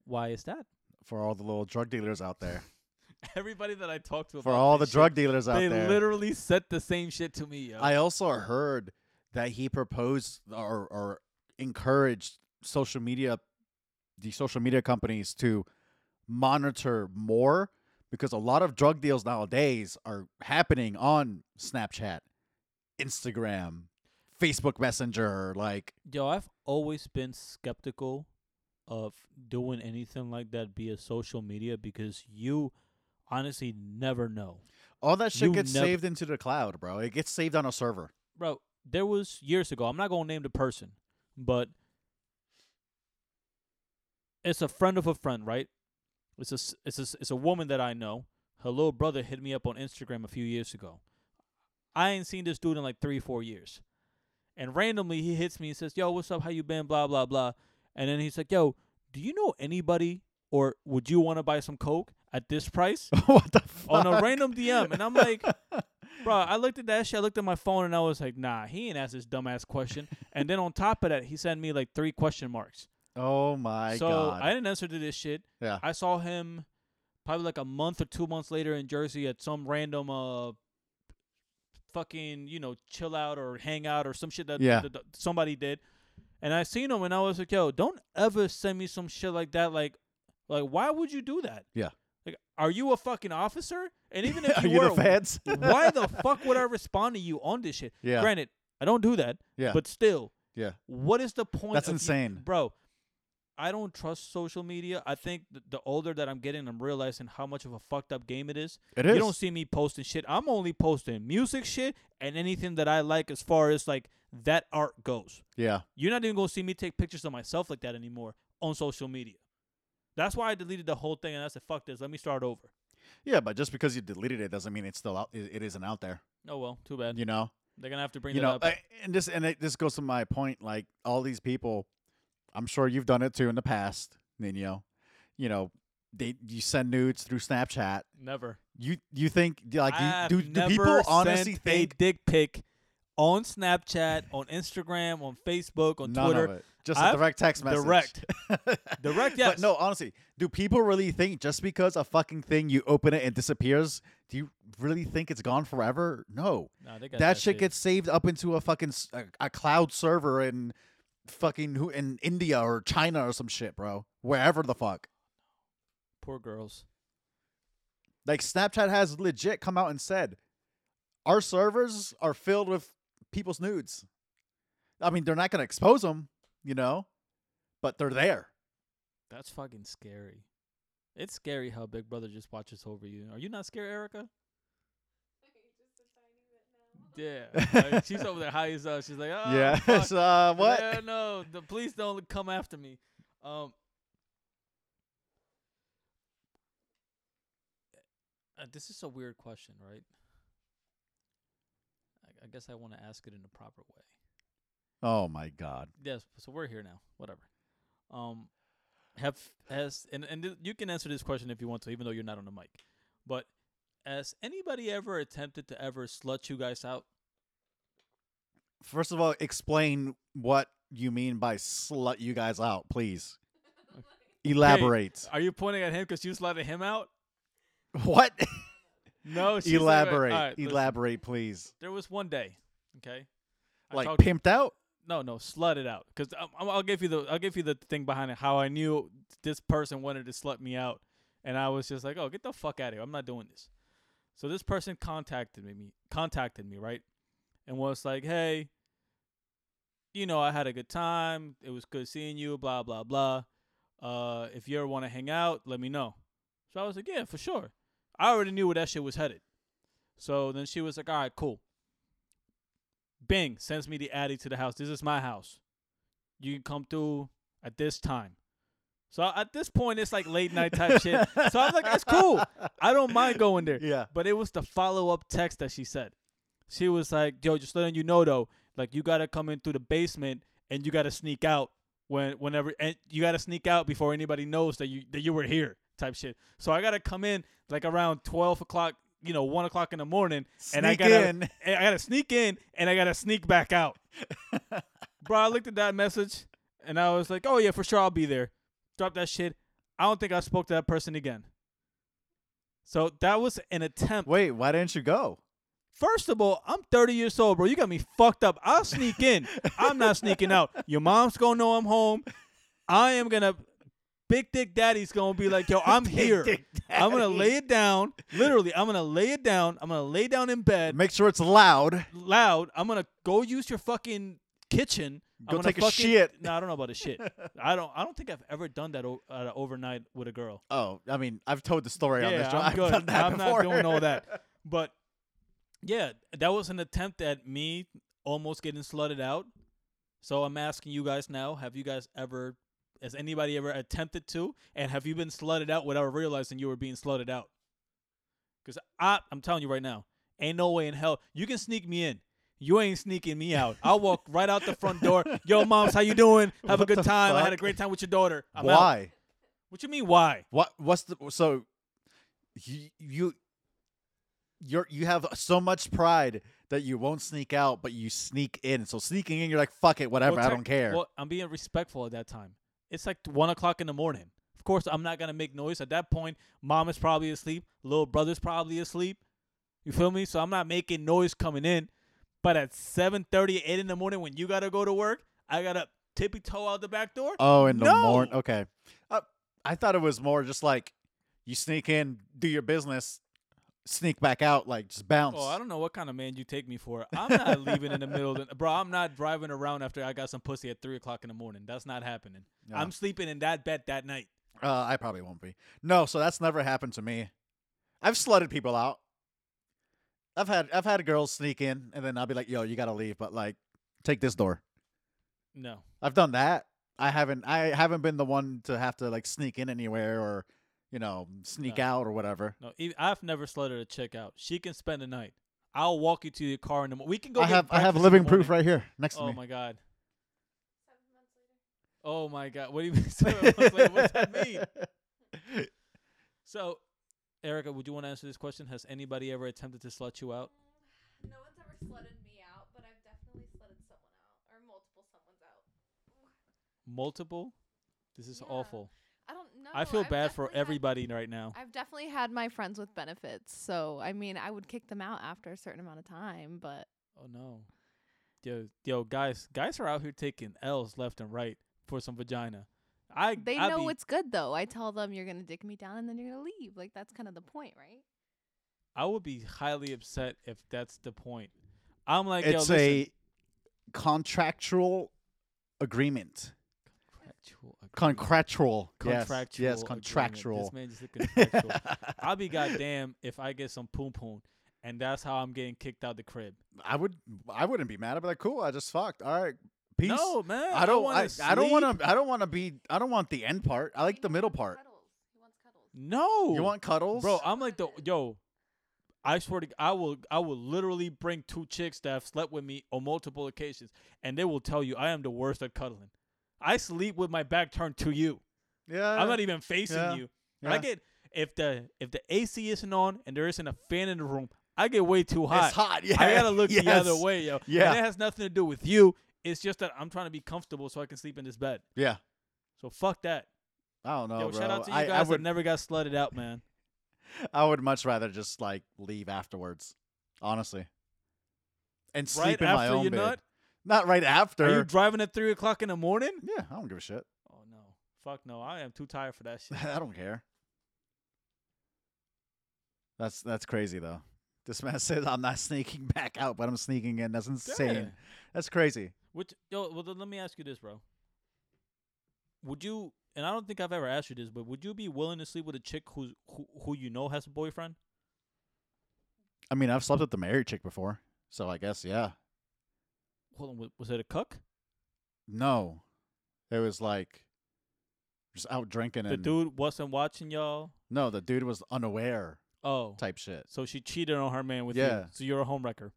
Why is that? For all the little drug dealers out there. Everybody that I talked to For all the this drug dealers out they there. They literally said the same shit to me. Yo. I also heard that he proposed or, or encouraged social media, the social media companies to monitor more because a lot of drug deals nowadays are happening on Snapchat, Instagram, Facebook Messenger. Like, Yo, I've always been skeptical of doing anything like that via social media because you honestly never know. all that shit You gets never- saved into the cloud, bro. It gets saved on a server. Bro, there was years ago, I'm not going to name the person, but it's a friend of a friend, right? It's a it's a it's a woman that I know. Her little brother hit me up on Instagram a few years ago. I ain't seen this dude in like three four years, and randomly he hits me and says, "Yo, what's up? How you been? Blah blah blah." And then he's like, "Yo, do you know anybody, or would you want to buy some coke at this price?" what the fuck? on a random DM, and I'm like, bro, I looked at that shit. I looked at my phone, and I was like, nah, he ain't asked this dumbass question. and then on top of that, he sent me like three question marks. oh my so god. I didn't answer to this shit. yeah. I saw him probably like a month or two months later in Jersey at some random uh fucking you know chill out or hang out or some shit that Yeah. that- that somebody did. And I seen him, and I was like, yo, don't ever send me some shit like that. Like, like why would you do that? Yeah. Like, are you a fucking officer? And even if you you were, the feds? why the fuck would I respond to you on this shit? yeah. Granted, I don't do that, yeah. but still, yeah. what is the point? That's of you- insane. bro. I don't trust social media. I think the older that I'm getting, I'm realizing how much of a fucked up game it is. It is. You don't see me posting shit. I'm only posting music shit and anything that I like as far as like that art goes. yeah. You're not even gonna see me take pictures of myself like that anymore on social media. That's why I deleted the whole thing and I said, "Fuck this. Let me start over." Yeah, but just because you deleted it doesn't mean it's still out. It, it isn't out there. Oh well, too bad. You know. They're gonna have to bring you it know, up. I- and this and it, this goes to my point. Like all these people, I'm sure you've done it too in the past. Nino. you know, you they you send nudes through Snapchat. Never. You you think like you, do do people honestly think dick pic on Snapchat, on Instagram, on Facebook, on none Twitter? of it? Just I've- a direct text message. direct. Direct, yes. But no, honestly, do people really think just because a fucking thing you open it and disappears, do you really think it's gone forever? No. Nah, they got that shit gets saved up into a fucking s- a, a cloud server in fucking who in India or China or some shit, bro. Wherever the fuck. poor girls. Like Snapchat has legit come out and said our servers are filled with people's nudes. I mean, they're not going to expose them, you know, but they're there. That's fucking scary. It's scary how Big Brother just watches over you. Are you not scared, Erica? Yeah, like, she's over there high as up. She's like, oh, yeah. fuck. so, uh, what? Yeah, no, the police don't come after me. Um, uh, this is a weird question, right? I, I guess I want to ask it in a proper way. Oh my god. Yes, so we're here now. Whatever. Um, have has and and th- you can answer this question if you want to, even though you're not on the mic. But has anybody ever attempted to ever slut you guys out? First of all, explain what you mean by slut you guys out, please. Elaborate. Are you pointing at him because you slutted him out? What? No. she's like, Elaborate. all right. Elaborate, please. There was one day, okay. I Like pimped out? no, no, slutted out. Because I'll give you the I'll give you the thing behind it. How I knew this person wanted to slut me out, and I was just like, oh, get the fuck out of here. I'm not doing this. So this person contacted me, contacted me, right, and was like, hey, you know, I had a good time. It was good seeing you. Blah blah blah. Uh, if you ever want to hang out, let me know. So I was like, yeah, for sure. I already knew where that shit was headed. So then she was like, all right, cool. Bing sends me the addy to the house. This is my house. You can come through at this time. So at this point, it's like late night type shit. So I was like, that's cool. I don't mind going there. Yeah. But it was the follow up text that she said. She was like, yo, just letting you know though, like you gotta come in through the basement and you gotta sneak out when whenever and you gotta sneak out before anybody knows that you that you were here type shit. So I gotta come in like around twelve o'clock, you know, one o'clock in the morning, and I gotta in. and I gotta sneak in and I gotta sneak back out. Bro, I looked at that message and I was like, oh yeah, for sure I'll be there. Drop that shit. I don't think I spoke to that person again. So that was an attempt. Wait, why didn't you go? First of all, I'm 30 years old, bro. You got me fucked up. I'll sneak in. I'm not sneaking out. Your mom's gonna know I'm home. I am gonna. Big Dick Daddy's gonna be like, yo, I'm here. I'm gonna lay it down. Literally, I'm gonna lay it down. I'm gonna lay down in bed, Make sure it's loud. loud. I'm gonna go use your fucking kitchen. Go I'm gonna take a shit. No, I don't know about a shit. I don't. I don't think I've ever done that o- uh, overnight with a girl. Oh, I mean, I've told the story on this show. I'm I've good. done that I'm not doing all that. But yeah, that was an attempt at me almost getting slutted out. So I'm asking you guys now: Have you guys ever Has anybody ever attempted to? And have you been slutted out without realizing you were being slutted out? Because I, I'm telling you right now, ain't no way in hell you can sneak me in. You ain't sneaking me out. I'll walk right out the front door. Yo, moms, how you doing? Have What a good time. I had a great time with your daughter. I'm out. Why? What you mean why? What? What's the so? You you you're you have so much pride that you won't sneak out, but you sneak in. So sneaking in, you're like, fuck it, whatever. Well, I don't care. Well, I'm being respectful at that time. It's like one o'clock in the morning. Of course, I'm not gonna make noise at that point. Mom is probably asleep. Little brother's probably asleep. You feel me? So I'm not making noise coming in. But at 7:30, 8 in the morning, when you gotta go to work, I gotta tippy toe out the back door. oh, in the no. morning. Okay. Uh, I thought it was more just like you sneak in, do your business, sneak back out, like just bounce. Oh, I don't know what kind of man you take me for. I'm not leaving in the middle, of the, bro. I'm not driving around after I got some pussy at three o'clock in the morning. That's not happening. Yeah. I'm sleeping in that bed that night. Uh, I probably won't be. No, so that's never happened to me. I've slutted people out. I've had I've had girls sneak in and then I'll be like, "Yo, you gotta leave," but like, take this door. No, I've done that. I haven't I haven't been the one to have to like sneak in anywhere or, you know, sneak No. out or whatever. no. I've never slutted a chick out. She can spend the night. I'll walk you to your car in the morning. We can go. I have I have breakfast in the living proof right here next to oh me. Oh my god. Oh my god. What do you mean? seven months? What's that mean? So, Erica, would you want to answer this question? Has anybody ever attempted to slut you out? Mm, no one's ever slutted me out, but I've definitely slutted someone out, or multiple someone's out. Multiple? This is Yeah. awful. I. I feel I've bad for definitely had- everybody right now. I've definitely had my friends with benefits, so I mean, I would kick them out after a certain amount of time, but Oh no. Yo, yo, guys, guys are out here taking L's left and right for some vagina. I they I know be, it's good though. I tell them you're gonna dick me down and then you're gonna leave. Like that's kind of the point, right? I would be highly upset if that's the point. I'm like, it's yo, listen, a contractual agreement. contractual agreement. Contractual. Yes, contractual. Yes, agreement. contractual. This man just said contractual. I'll be goddamn if I get some poon poon, and that's how I'm getting kicked out the crib. I would I wouldn't be mad. I'd be like, cool, I just fucked. All right. Peace. No, man. I don't wanna I, I don't want to I don't want to be I don't want the end part. I like the middle part. He wants cuddles. No. You want cuddles? Bro, I'm like the yo. I swear to, g- I will, I will literally bring two chicks that have slept with me on multiple occasions, and they will tell you I am the worst at cuddling. I sleep with my back turned to you. yeah. I'm not even facing yeah, you. And I get if the if the AC isn't on and there isn't a fan in the room, I get way too hot. It's hot. Yeah. I gotta look the other way, yo. Yeah. And it has nothing to do with you. It's just that I'm trying to be comfortable so I can sleep in this bed. Yeah. So fuck that. I don't know, yo, bro. shout out to you I, guys I would that never got slutted out, man. I would much rather just like leave afterwards. Honestly. And sleep right in my own bed. nut, Not right after. are you driving at three o'clock in the morning? yeah, I don't give a shit. Oh no, fuck no! I am too tired for that shit. I don't care. That's that's crazy though. This man says I'm not sneaking back out, but I'm sneaking in. That's insane. Yeah. That's crazy. Which yo, well then let me ask you this, bro. Would you? And I don't think I've ever asked you this, but would you be willing to sleep with a chick who's who who you know has a boyfriend? I mean, I've slept with the married chick before, so I guess yeah. Hold on, was it a cuck? No, it was like just out drinking The and dude wasn't watching y'all. no, the dude was unaware Oh, type shit. so she cheated on her man with Yeah. you. So you're a homewrecker.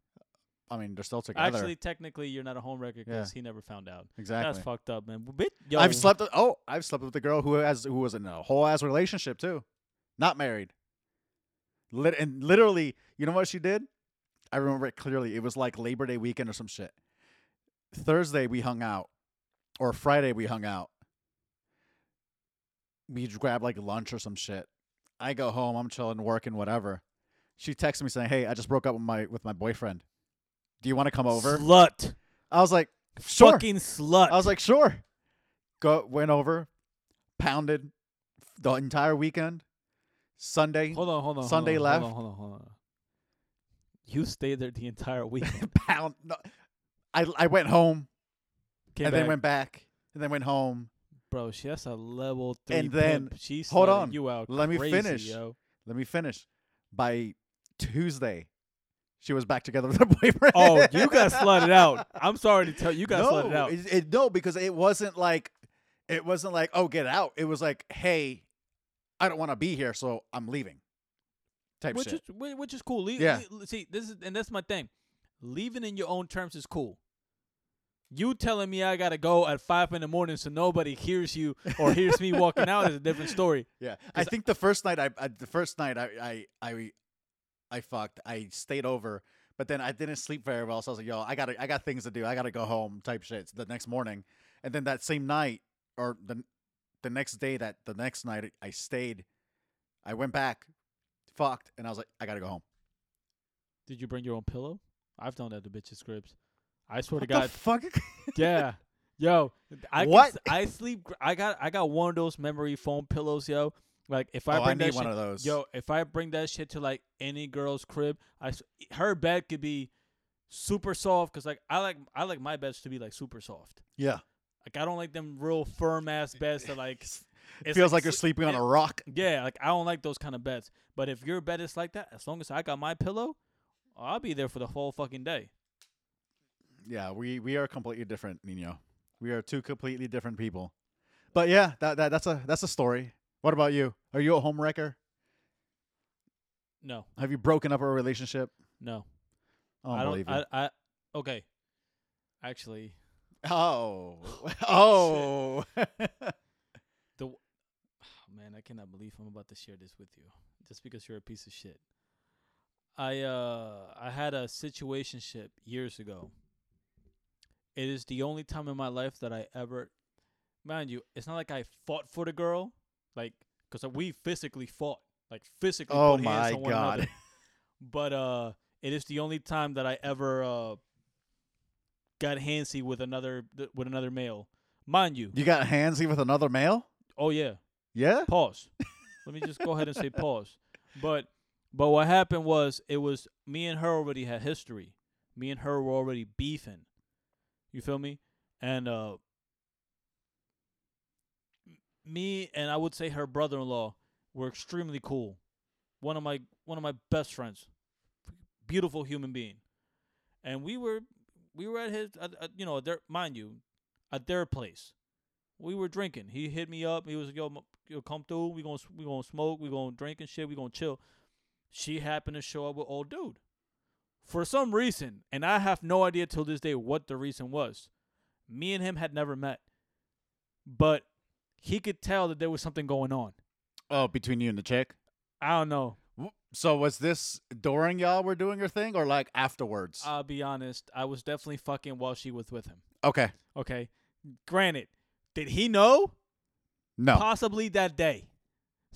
I mean, they're still together. Actually, technically, you're not a homewrecker because he never found out. exactly. That's fucked up, man. Bit, yo, I've slept. With, oh, I've slept with the girl who has who was in a whole ass relationship too, not married. Lit- and literally, you know what she did? I remember it clearly. It was like Labor Day weekend or some shit. Thursday we hung out, or Friday we hung out. We grabbed like lunch or some shit. I go home. I'm chilling, working, whatever. She texts me saying, "Hey, I just broke up with my with my boyfriend. Do you want to come over?" Slut. I was like, "Sure." Fucking slut. I was like, sure. Go went over, pounded the entire weekend. Sunday, hold on, hold on. Sunday hold on, left. Hold on, hold on, hold on. You stayed there the entire week. pound. No, I I went home Came and back. then went back and then went home. Bro, she has a level three. And then- pimp. she's hold on. you out. Let me finish. yo. Let me finish. By Tuesday, she was back together with her boyfriend. Oh, you got slutted out. I'm sorry to tell you, you got no, slutted out. It, it- no, because it wasn't like It wasn't like, oh, get out. It was like, hey, I don't want to be here, so I'm leaving. Type which shit. is which is cool. Leave, Yeah. le- see, this is and that's my thing. Leaving in your own terms is cool. You telling me I gotta go at five in the morning so nobody hears you or hears me walking out is a different story. Yeah, I think the first night I, I the first night I, I I I fucked. I stayed over, but then I didn't sleep very well. So I was like, "Yo, I got to I got things to do. I got to go home." Type shit. the next morning, and then that same night or the the next day that the next night I stayed, I went back, fucked, and I was like, "I got to go home." Did you bring your own pillow? I've done that to bitches' cribs. I swear What to the God, fuck? yeah, yo, I can What? s- I sleep. I got I got one of those memory foam pillows, yo. Like if I oh, I bring need that one shit, of those. Yo, if I bring that shit to like any girl's crib, I her bed could be super soft because like I like I like my beds to be like super soft. yeah, Like I don't like them real firm ass beds that like it feels like, you're sli- sleeping on a rock. Yeah, like I don't like those kind of beds. But if your bed is like that, as long as I got my pillow, I'll be there for the whole fucking day. Yeah, we we are completely different, Nino. We are two completely different people. But yeah, that, that that's a that's a story. What about you? Are you a home wrecker? No, Have you broken up a relationship? no, I I don't don't. believe you. I, I okay. Actually, oh, oh. the oh, man, I cannot believe I'm about to share this with you just because you're a piece of shit. I uh I had a situationship years ago. It is the only time in my life that I ever mind you, it's not like I fought for the girl, like cuz we physically fought, like physically oh put hands my on god. But uh it is the only time that I ever uh got handsy with another with another male. Mind you. You got handsy with another male? Oh yeah. Yeah. Pause. Let me just go ahead and say pause. But but what happened was it was me and her already had history. Me and her were already beefing. You feel me? And uh me and I would say her brother-in-law were extremely cool. One of my one of my best friends. Beautiful human being. And we were we were at his at, at, you know, their mind you, at their place. We were drinking. He hit me up. He was "Yo, yo, come through. We gonna we gonna smoke. We gonna drink and shit. We gonna chill." She happened to show up with old dude. For some reason, and I have no idea till this day what the reason was. Me and him had never met, but he could tell that there was something going on. Oh, between you and the chick. I don't know. So was this during y'all were doing your thing or like afterwards? I'll be honest. I was definitely fucking while she was with him. okay. Okay. Granted, did he know? No. Possibly that day.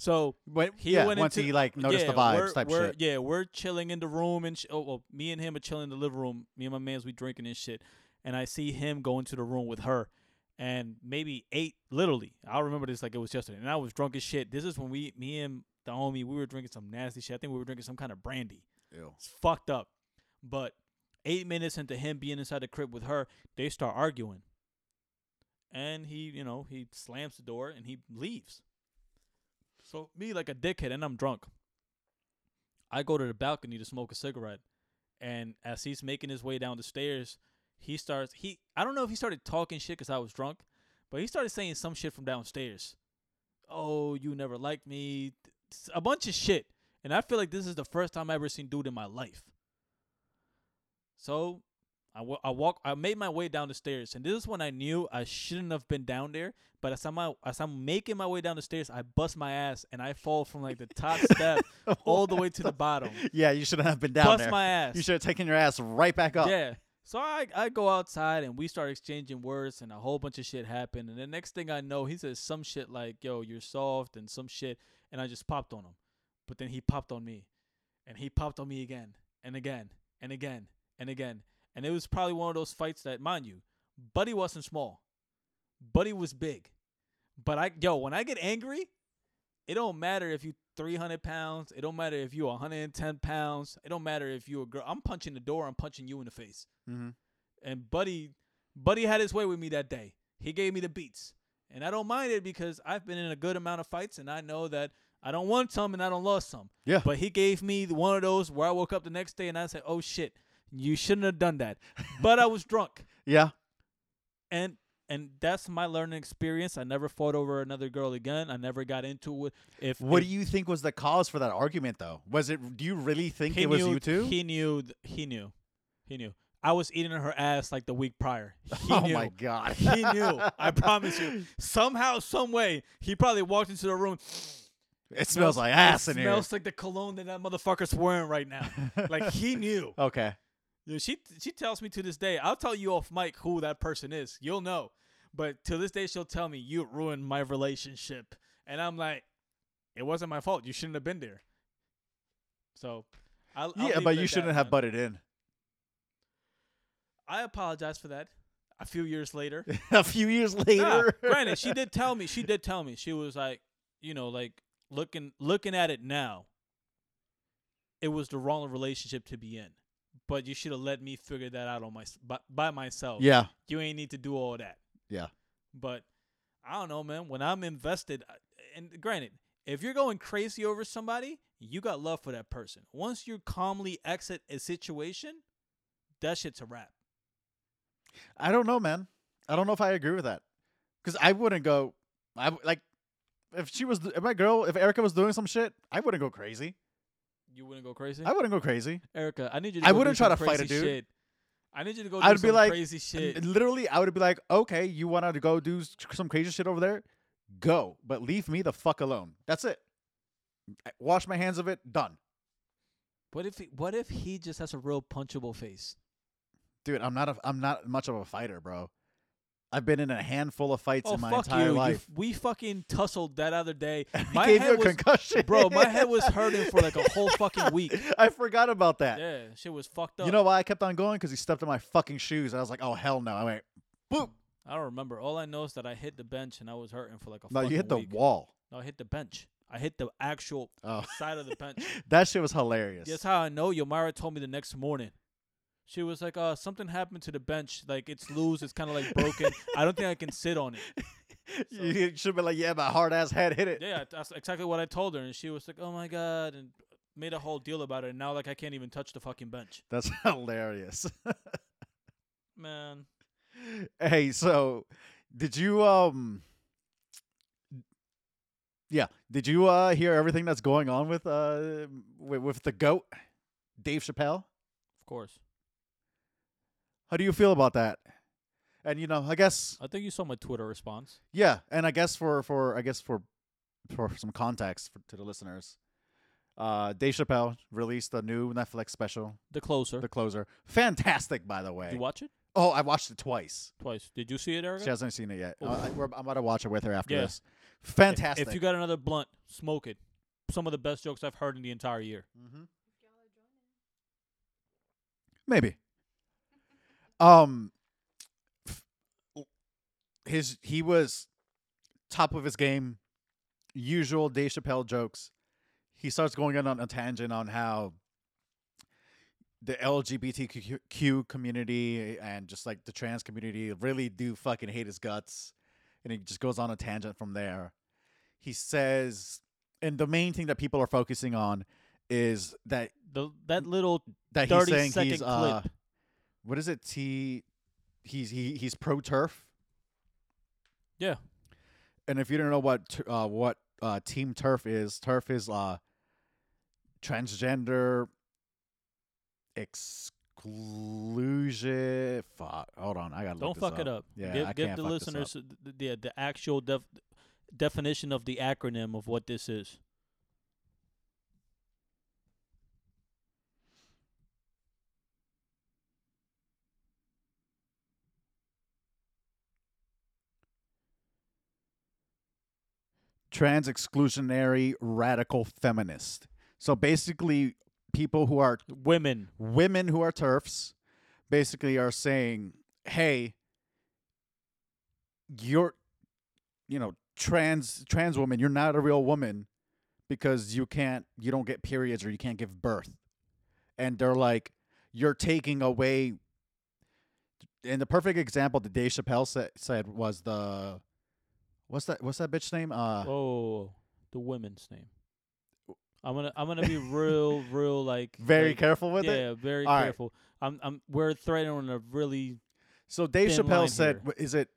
So But he yeah, went once into- he like noticed yeah, the vibes we're, type we're, shit. Yeah, we're chilling in the room and sh- oh, well, me and him are chilling in the living room. Me and my man's we drinking and shit. And I see him go into the room with her, and maybe eight, literally. I remember this like it was yesterday. And I was drunk as shit. This is when we, me and the homie, we were drinking some nasty shit. I think we were drinking some kind of brandy. Ew. It's fucked up. But eight minutes into him being inside the crib with her, they start arguing. And he, you know, he slams the door and he leaves. So me like a dickhead and I'm drunk. I go to the balcony to smoke a cigarette. And as he's making his way down the stairs, he starts he I don't know if he started talking shit cuz I was drunk, but he started saying some shit from downstairs. Oh, you never liked me. A bunch of shit. And I feel like this is the first time I ever seen dude in my life. So I walk I made my way down the stairs and this is when I knew I shouldn't have been down there. But as I'm as I'm making my way down the stairs, I bust my ass and I fall from like the top step all the way to the bottom. Yeah, you shouldn't have been down Bust there. Bust my ass. You should have taken your ass right back up. Yeah. So I I go outside and we start exchanging words and a whole bunch of shit happened and the next thing I know he says some shit like yo you're soft and some shit and I just popped on him, but then he popped on me, and he popped on me again and again and again and again and it was probably one of those fights that mind you, Buddy wasn't small, Buddy was big, but I yo when I get angry, it don't matter if you 300 pounds. It don't matter if you 110 pounds. It don't matter if you a girl. I'm punching the door. I'm punching you in the face. Mm-hmm. And Buddy, Buddy had his way with me that day. He gave me the beats, and I don't mind it because I've been in a good amount of fights, and I know that I don't want some and I don't lose some. Yeah. But he gave me one of those where I woke up the next day and I said, "Oh shit, you shouldn't have done that." but I was drunk, Yeah. and and that's my learning experience. I never fought over another girl again. I never got into it. If What if do you think was the cause for that argument, though? Was it? Do you really think it was knew, you two? He knew. He knew. He knew. I was eating her ass like the week prior. He oh knew. my god! He knew. I promise you. Somehow, some way, he probably walked into the room. it smells like ass it in here. smells like the cologne that that motherfucker's wearing right now. like he knew. okay. She she tells me to this day. I'll tell you off mic who that person is. You'll know. But to this day, she'll tell me you ruined my relationship, and I'm like, it wasn't my fault. You shouldn't have been there. So, I'll, I'll yeah, but you shouldn't have butted in. I apologize for that. A few years later, a few years Nah, later. granted, she did tell me. She did tell me. She was like, you know, like looking looking at it now. It was the wrong relationship to be in, but you should have let me figure that out on my by, by myself. yeah. you ain't need to do all that. Yeah. But I don't know, man. When I'm invested, uh, and granted, if you're going crazy over somebody, you got love for that person. Once you calmly exit a situation, that shit's a wrap. I don't know, man. I don't know if I agree with that. Because I wouldn't go. I like if she was if my girl if Erica was doing some shit, I wouldn't go crazy. You wouldn't go crazy, I wouldn't go crazy. Erica. I need you. To I wouldn't try to fight a dude. Shit. I need you to go. I'd be some like, crazy shit. Literally, I would be like, okay, you want to go do some crazy shit over there? Go, but leave me the fuck alone. That's it. I- Wash my hands of it. Done, What if? He, what if he just has a real punchable face? dude. I'm not a I'm not much of a fighter, bro. I've been in a handful of fights Oh in my fuck entire you! you life. f- we fucking tussled that other day. My gave head you a was, concussion, bro. My head was hurting for like a whole fucking week. I forgot about that. Yeah, shit was fucked up. You know why I kept on going? Because he stepped on my fucking shoes. I was like, oh hell no. I went, boop. I don't remember. All I know is that I hit the bench and I was hurting for like a. No, you hit the week. wall. No, I hit the bench. I hit the actual Oh, side of the bench. that shit was hilarious. That's how I know? Yomara told me the next morning. She was like, "Uh, something happened to the bench. Like it's loose. It's kind of like broken. I don't think I can sit on it." you should be like, yeah, my hard ass head hit it. Yeah, that's exactly what I told her, and she was like, "Oh my god," and made a whole deal about it. And now, like, I can't even touch the fucking bench. That's hilarious. Man, hey, so did you um Yeah, did you uh hear everything that's going on with uh with, with the goat Dave Chappelle? of course. How do you feel about that? And you know, I guess I think you saw my Twitter response. yeah, and I guess for for I guess for for some context for, to the listeners. Uh Dave Chappelle released a new Netflix special, The closer. The Closer. Fantastic by the way. Did you watch it oh, I watched it twice. twice? Did you see it, Erica? She hasn't seen it yet. I, we're, I'm about to watch it with her after Yeah. this. Fantastic. If, you got another blunt, smoke it. Some of the best jokes I've heard in the entire year. hmm Maybe. Um, his he was top of his game. Usual Dave Chappelle jokes. He starts going in on a tangent on how the LGBTQ community and just like the trans community really do fucking hate his guts, and he just goes on a tangent from there. He says, and the main thing that people are focusing on is that The that little that he's saying second he's clip. What is it? He he's he, he's pro TERF yeah, and if you don't know what uh what uh team TERF is TERF is uh transgender exclusion fuck hold on i gotta don't look fuck this it up. yeah give I give the fuck listeners the, the the actual def, definition of the acronym of what this is. Trans exclusionary radical feminist so basically people who are Women. women who are TERFs basically are saying, "Hey, you're, you know, trans trans woman. You're not a real woman because you can't, you don't get periods or you can't give birth." And they're like, "You're taking away." And the perfect example that Dave Chappelle sa- said was the, what's that? What's that bitch name? Uh, Oh, the women's name. I'm gonna I'm gonna be real real like very like, careful with yeah, it. Yeah, very All right. careful. I'm I'm we're threading on a really So Dave Chappelle said, here. "Is it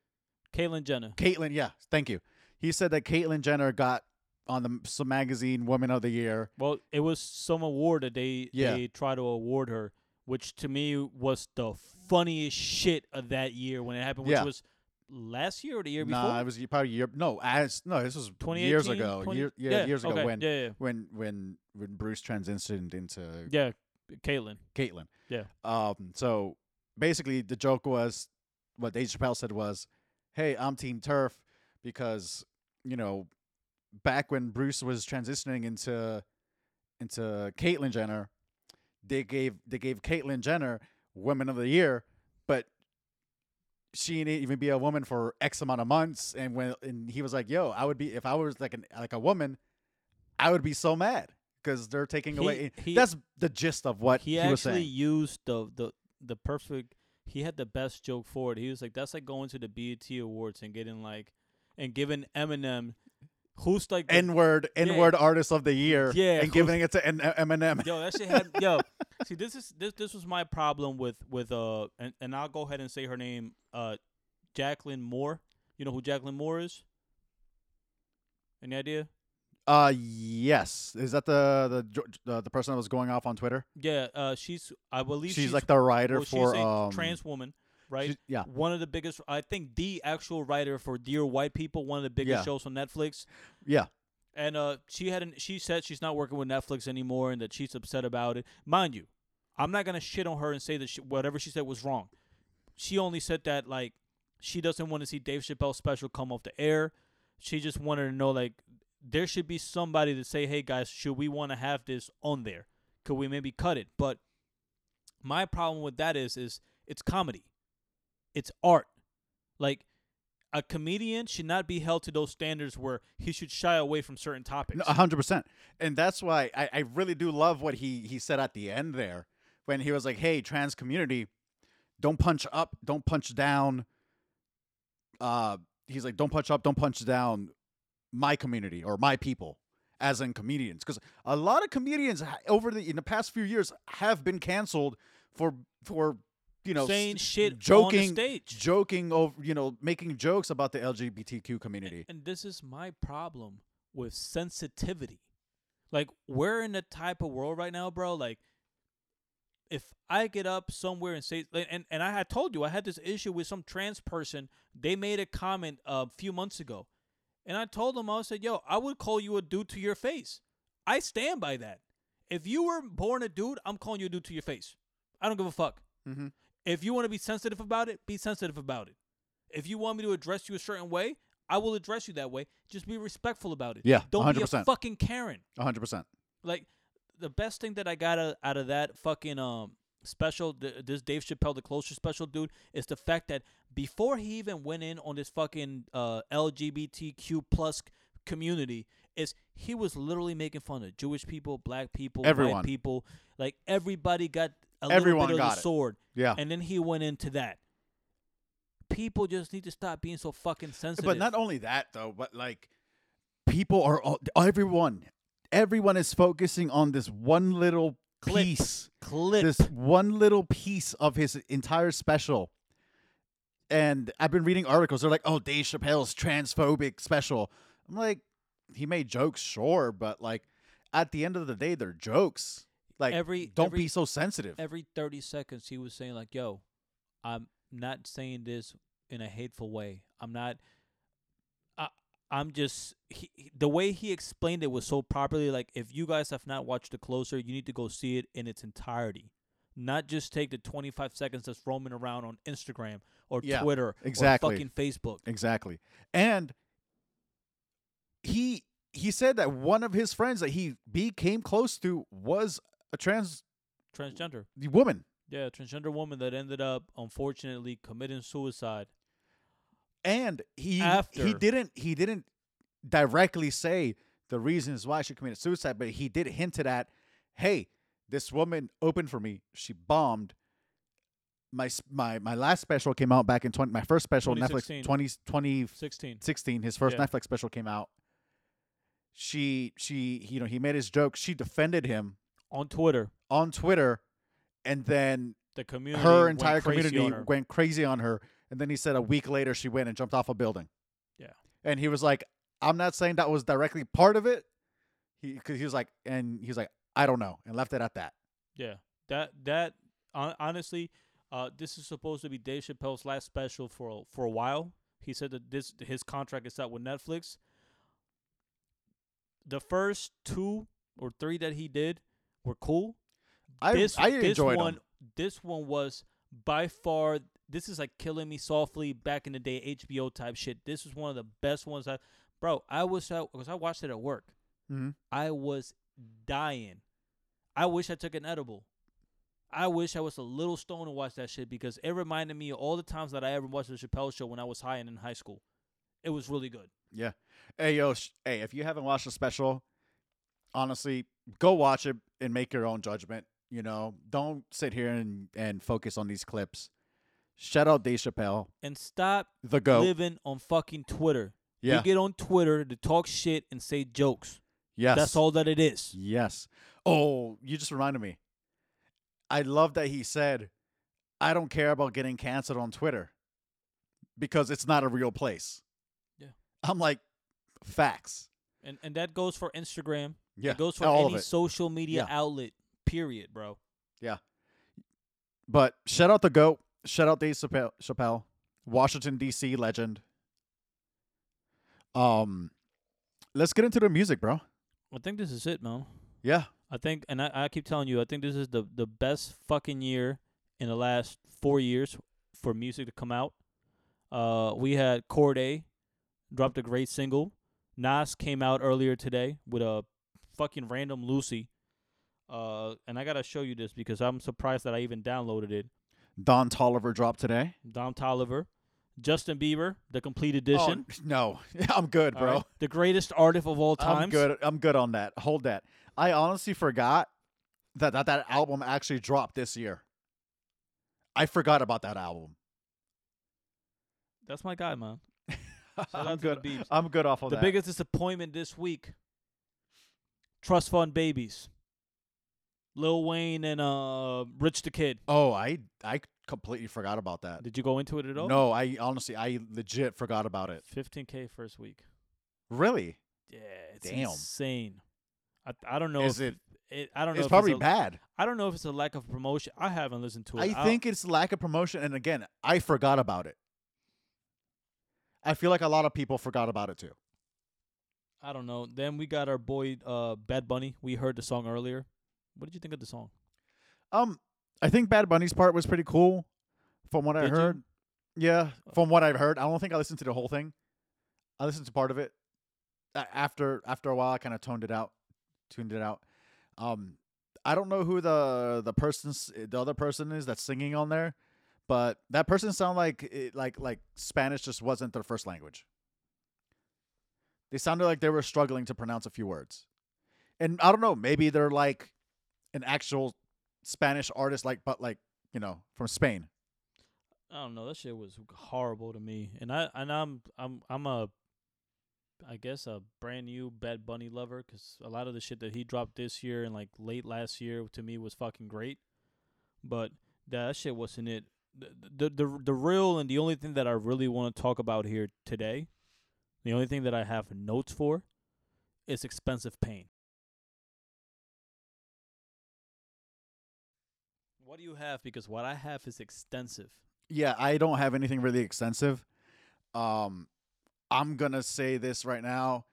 Caitlyn Jenner. Caitlyn, yeah, thank you. He said that Caitlyn Jenner got on the some magazine Woman of the Year. Well, it was some award that they Yeah. they try to award her, which to me was the funniest shit of that year when it happened, which Yeah. was last year or the year before. Nah, it was probably year. No, as no, this was years ago. 20 Year, yeah, years ago okay, when yeah, yeah, when when when Bruce transitioned into yeah, Caitlyn. Caitlyn. Yeah. Um. So basically, the joke was what Dave Chappelle said was, "Hey, I'm Team TERF because you know, back when Bruce was transitioning into into Caitlyn Jenner, they gave they gave Caitlyn Jenner Women of the Year, but." She didn't even be a woman for X amount of months, and when and he was like, "Yo, I would be if I was like an like a woman, I would be so mad because they're taking He- away." he- That's the gist of what he, he, actually was saying. used the the the perfect. He had the best joke for it. He was like, "That's like going to the BET Awards and getting like, and giving Eminem, who's like the- N word, N word artist of the year, Yeah, and giving it to N- Eminem. Yo, that shit had yo. See, this is this this was my problem with with uh, and, and I'll go ahead and say her name, uh, Jaclyn Moore. You know who Jaclyn Moore is? Any idea? Uh, yes, is that the the the, the person that was going off on Twitter? Yeah, uh, she's I believe She's, she's, like the writer well, for she's a um. trans woman, right? yeah, One of the biggest, I think, the actual writer for Dear White People, one of the biggest Yeah. shows on Netflix. yeah, And uh, she had an, she said she's not working with Netflix anymore, and that she's upset about it. Mind you, I'm not gonna shit on her and say that she, whatever she said was wrong. She only said that like she doesn't want to see Dave Chappelle's special come off the air. She just wanted to know like there should be somebody to say, hey guys, should we want to have this on there? Could we maybe cut it? But my problem with that is is it's comedy, it's art. Like a comedian should not be held to those standards where he should shy away from certain topics. hundred percent, and that's why I, I really do love what he he said at the end there when he was like, "Hey, trans community, don't punch up, don't punch down." Uh, he's like, "Don't punch up, don't punch down my community or my people." As in comedians, because a lot of comedians over the in the past few years have been canceled for for you know saying shit on the joking stage. joking over you know making jokes about the LGBTQ community. And this is my problem with sensitivity. Like we're in the type of world right now, bro. Like if I get up somewhere and say and and I had told you I had this issue with some trans person. They made a comment a few months ago. And I told them I said, "Yo, I would call you a dude to your face. I stand by that. If you were born a dude, I'm calling you a dude to your face. I don't give a fuck. Mhm. If you want to be sensitive about it, be sensitive about it. If you want me to address you a certain way, I will address you that way. Just be respectful about it. Yeah, Don't be a fucking Karen. hundred percent. Like the best thing that I got out, of that fucking um special, th- this Dave Chappelle, the closer special dude, is the fact that before he even went in on this fucking uh, LGBTQ plus community, is he was literally making fun of Jewish people, black people, Everyone. white people, like everybody got a Everyone little bit of got the it. sword, Yeah. and then he went into that. People just need to stop being so fucking sensitive. But not only that though, but like people are all, everyone everyone is focusing on this one little Clip. piece. clip. This one little piece of his entire special. And I've been reading articles. They're like, "Oh, Dave Chappelle's transphobic special." I'm like, he made jokes, sure, but like at the end of the day, they're jokes. Like, Every- don't every- be so sensitive. every 30 seconds he was saying like yo i'm not saying this in a hateful way i'm not I, i'm just he, he- the way he explained it was so properly like if you guys have not watched the closer you need to go see it in its entirety not just take the 25 seconds that's roaming around on instagram or Yeah, twitter exactly. or fucking facebook Exactly. And he he said that one of his friends that he became close to was a trans transgender woman. yeah transgender woman that ended up unfortunately committing suicide And he After. he didn't he didn't directly say the reasons why she committed suicide, but he did hint at, hey, this woman opened for me. She bombed. My my my last special came out back in 20 my first special Netflix 2016. 20, 20 16 16 his first Yeah. netflix special came out she she you know he made his joke she defended him on twitter on twitter and then the community her entire crazy community her. went crazy on her And then he said a week later she went and jumped off a building. Yeah. And he was like, I'm not saying that was directly part of it. He because he was like, and he was like, I don't know, and left it at that. Yeah, that that honestly, uh, this is supposed to be Dave Chappelle's last special for a- for a while. He said that this his contract is up with Netflix. The first two or three that he did were cool. I this I this enjoyed one him. this one was by far this is like killing me softly back in the day HBO type shit. This was one of the best ones I bro, I was I because I watched it at work. hmm I was dying. I wish I took an edible. I wish I was a little stoned to watch that shit because it reminded me of all the times that I ever watched the Chappelle show when I was high and in high school. It was really good. Yeah. Hey yo, sh- hey, if you haven't watched the special, honestly, go watch it and make your own judgment. You know, don't sit here and and focus on these clips. Shout out Dave Chappelle, And stop the goat. living on fucking Twitter. yeah. You get on Twitter to talk shit and say jokes. yes. That's all that it is. Yes. Oh, you just reminded me. I love that he said, I don't care about getting canceled on Twitter because it's not a real place. Yeah. I'm like, facts. And and that goes for Instagram. Yeah. It goes for all any of it. social media Yeah. outlet. Period, bro. Yeah. But shout out the GOAT. Shout out Dave Chappelle, Chappelle Washington, D.C. legend. Um, Let's get into the music, bro. I think this is it, man. Yeah. I think, and I, I keep telling you, I think this is the the best fucking year in the last four years for music to come out. Uh, we had Cordae dropped a great single. Nas came out earlier today with a fucking random Lucy. Uh, and I gotta show you this because I'm surprised that I even downloaded it. Don Toliver dropped today. Don Toliver, Justin Bieber, the complete edition. Oh, no, I'm good, bro. right? The greatest artist of all time. I'm good. I'm good on that. Hold that. I honestly forgot that that, that album actually dropped this year. I forgot about that album. That's my guy, man. I'm out to the good. I'm good off of that. the that. biggest disappointment this week. Trust Fund Babies. Lil Wayne and uh Rich the Kid. oh, I I completely forgot about that. Did you go into it at all? No, I honestly I legit forgot about it. 15k first week. Really? Yeah, it's Damn. insane. I I don't know Is if it? I don't know It's probably a, bad. I don't know if it's a lack of promotion. I haven't listened to it. I I'll- think it's lack of promotion, and again, I forgot about it. I feel like a lot of people forgot about it too. I don't know. Then we got our boy uh Bad Bunny. We heard the song earlier. What did you think of the song? Um, I think Bad Bunny's part was pretty cool, from what I Did you? heard. Yeah, from what I've heard, I don't think I listened to the whole thing. I listened to part of it. After after a while, I kind of toned it out, tuned it out. Um, I don't know who the the person's the other person is that's singing on there, but that person sounded like it, like like Spanish just wasn't their first language. They sounded like they were struggling to pronounce a few words, and I don't know. Maybe they're like an actual Spanish artist, like but like you know from Spain. I don't know. That shit was horrible to me. And I and I'm I'm I'm a I guess a brand new Bad Bunny lover 'cause a lot of the shit that he dropped this year and like late last year to me was fucking great. But that shit wasn't it. The the the, real and the only thing that I really want to talk about here today, the only thing that I have notes for, is expensive pain. What do you have? Because what I have is extensive. Yeah, I don't have anything really extensive. Um, I'm gonna say this right now.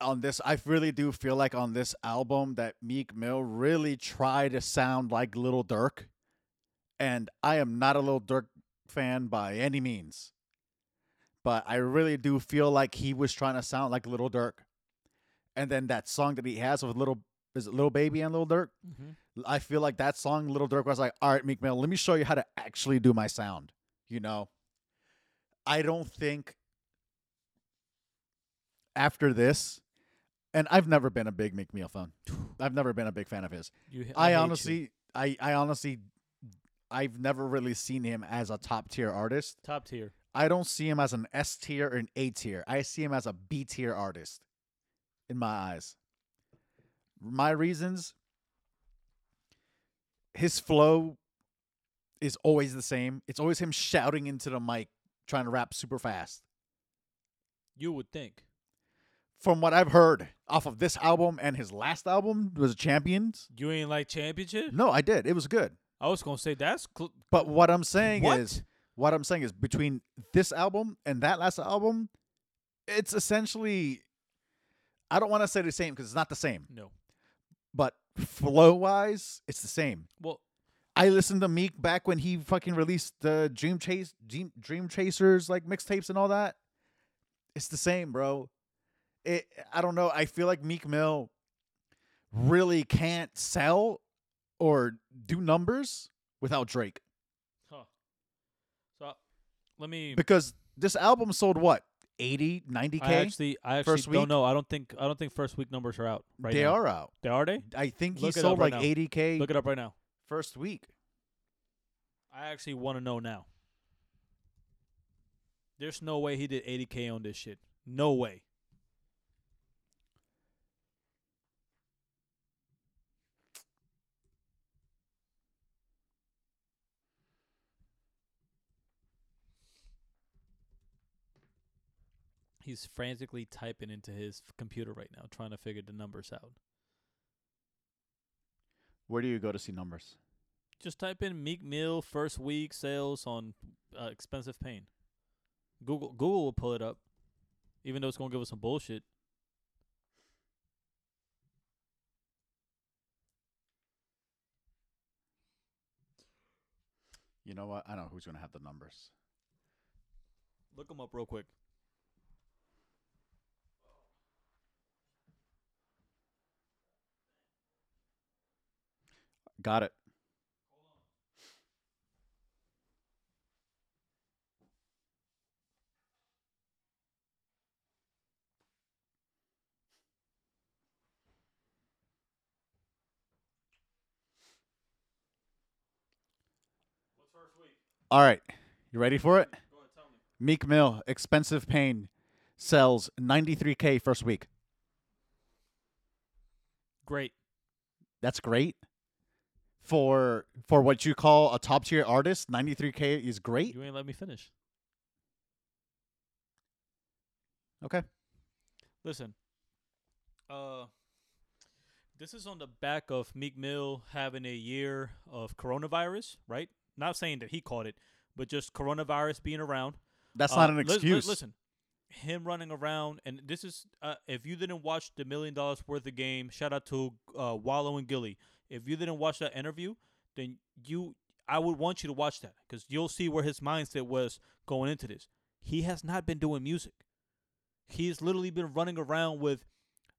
On this, I really do feel like on this album that Meek Mill really tried to sound like Lil Durk, and I am not a Lil Durk fan by any means. But I really do feel like he was trying to sound like Lil Durk, and then that song that he has with Little is it Lil Baby and Lil Durk. Mm-hmm. I feel like that song, Lil Durk, was like, all right, Meek Mill, let me show you how to actually do my sound. You know, I don't think after this, and I've never been a big Meek Mill fan. I've never been a big fan of his. You, I, you. honestly, I, I honestly, I've never really seen him as a top tier artist. top tier. I don't see him as an S tier or an A tier. I see him as a B tier artist in my eyes. My reasons his flow is always the same. It's always him shouting into the mic, trying to rap super fast. You would think. From what I've heard off of this album and his last album was Champions. You ain't like championship? No, I did. It was good. I was gonna say that's cl- But what I'm saying What? is, what I'm saying is, between this album and that last album, it's essentially. I don't want to say the same because it's not the same, no. but flow wise, it's the same. Well, I listened to Meek back when he fucking released the Dream Chase, Dream, Dream Chasers like mixtapes and all that. It's the same, bro. It. I don't know. I feel like Meek Mill really can't sell or do numbers without Drake. huh. So let me. because this album sold what 80 90k I actually, I actually don't know. I don't think, I don't think first week numbers are out right they now. are out They are they? i think he Look it sold up right like now. 80k Look it up right now. first week I actually want to know now. There's no way he did 80k on this shit. No way. He's frantically typing into his computer right now, trying to figure the numbers out. where do you go to see numbers Just type in Meek Mill first week sales on uh, expensive pain. Google Google will pull it up, even though it's gonna give us some bullshit. you know what i don't know who's gonna have the numbers Look them up real quick. Got it What's first week? all right you ready for it Go ahead, tell me. meek mill expensive pain sells 93k first week Great. that's great for for what you call a top tier artist 93k is great You ain't let me finish. okay Listen. Uh this is on the back of Meek Mill having a year of coronavirus, right? Not saying that he caught it, but just coronavirus being around. that's Uh, not an li- excuse listen, him running around, and this is uh, if you didn't watch the million dollars worth of game, shout out to uh, Wallo and Gillie. If you didn't watch that interview, then you, I would want you to watch that because you'll see where his mindset was going into this. He has not been doing music. He's literally been running around with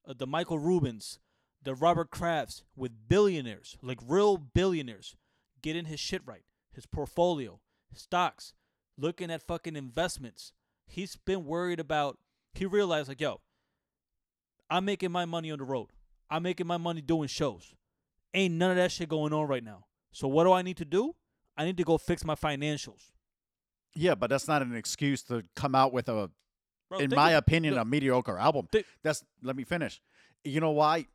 uh, the Michael Rubins, the Robert Krafts, with billionaires, like real billionaires, getting his shit right, his portfolio, stocks, looking at fucking investments. He's been worried about. He realized like, yo, I'm making my money on the road. I'm making my money doing shows. Ain't none of that shit going on right now. So what do I need to do? I need to go fix my financials. yeah but that's not an excuse to come out with a Bro, in my of- opinion, a mediocre album. Thi- That's let me finish. You know why?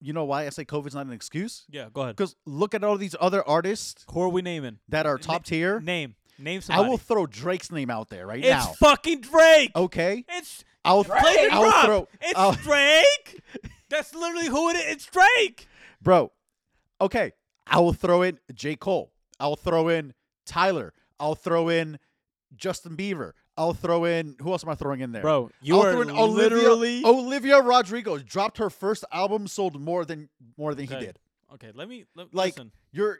You know why I say COVID's not an excuse? yeah, go ahead. Because look at all these other artists Who are we naming? that are Na- top tier. Name. Name I will throw Drake's name out there right it's now. fucking Drake. Okay, It's I'll play it I'll throw It's I'll- Drake. That's literally who it is. It's Drake. bro. Okay, I will throw in J Cole. I'll throw in Tyler. I'll throw in Justin Bieber. I'll throw in who else am I throwing in there? Bro, you are in Olivia, literally Olivia Rodrigo dropped her first album, sold more than more than Okay. he did. Okay, let me let, Like- listen. You're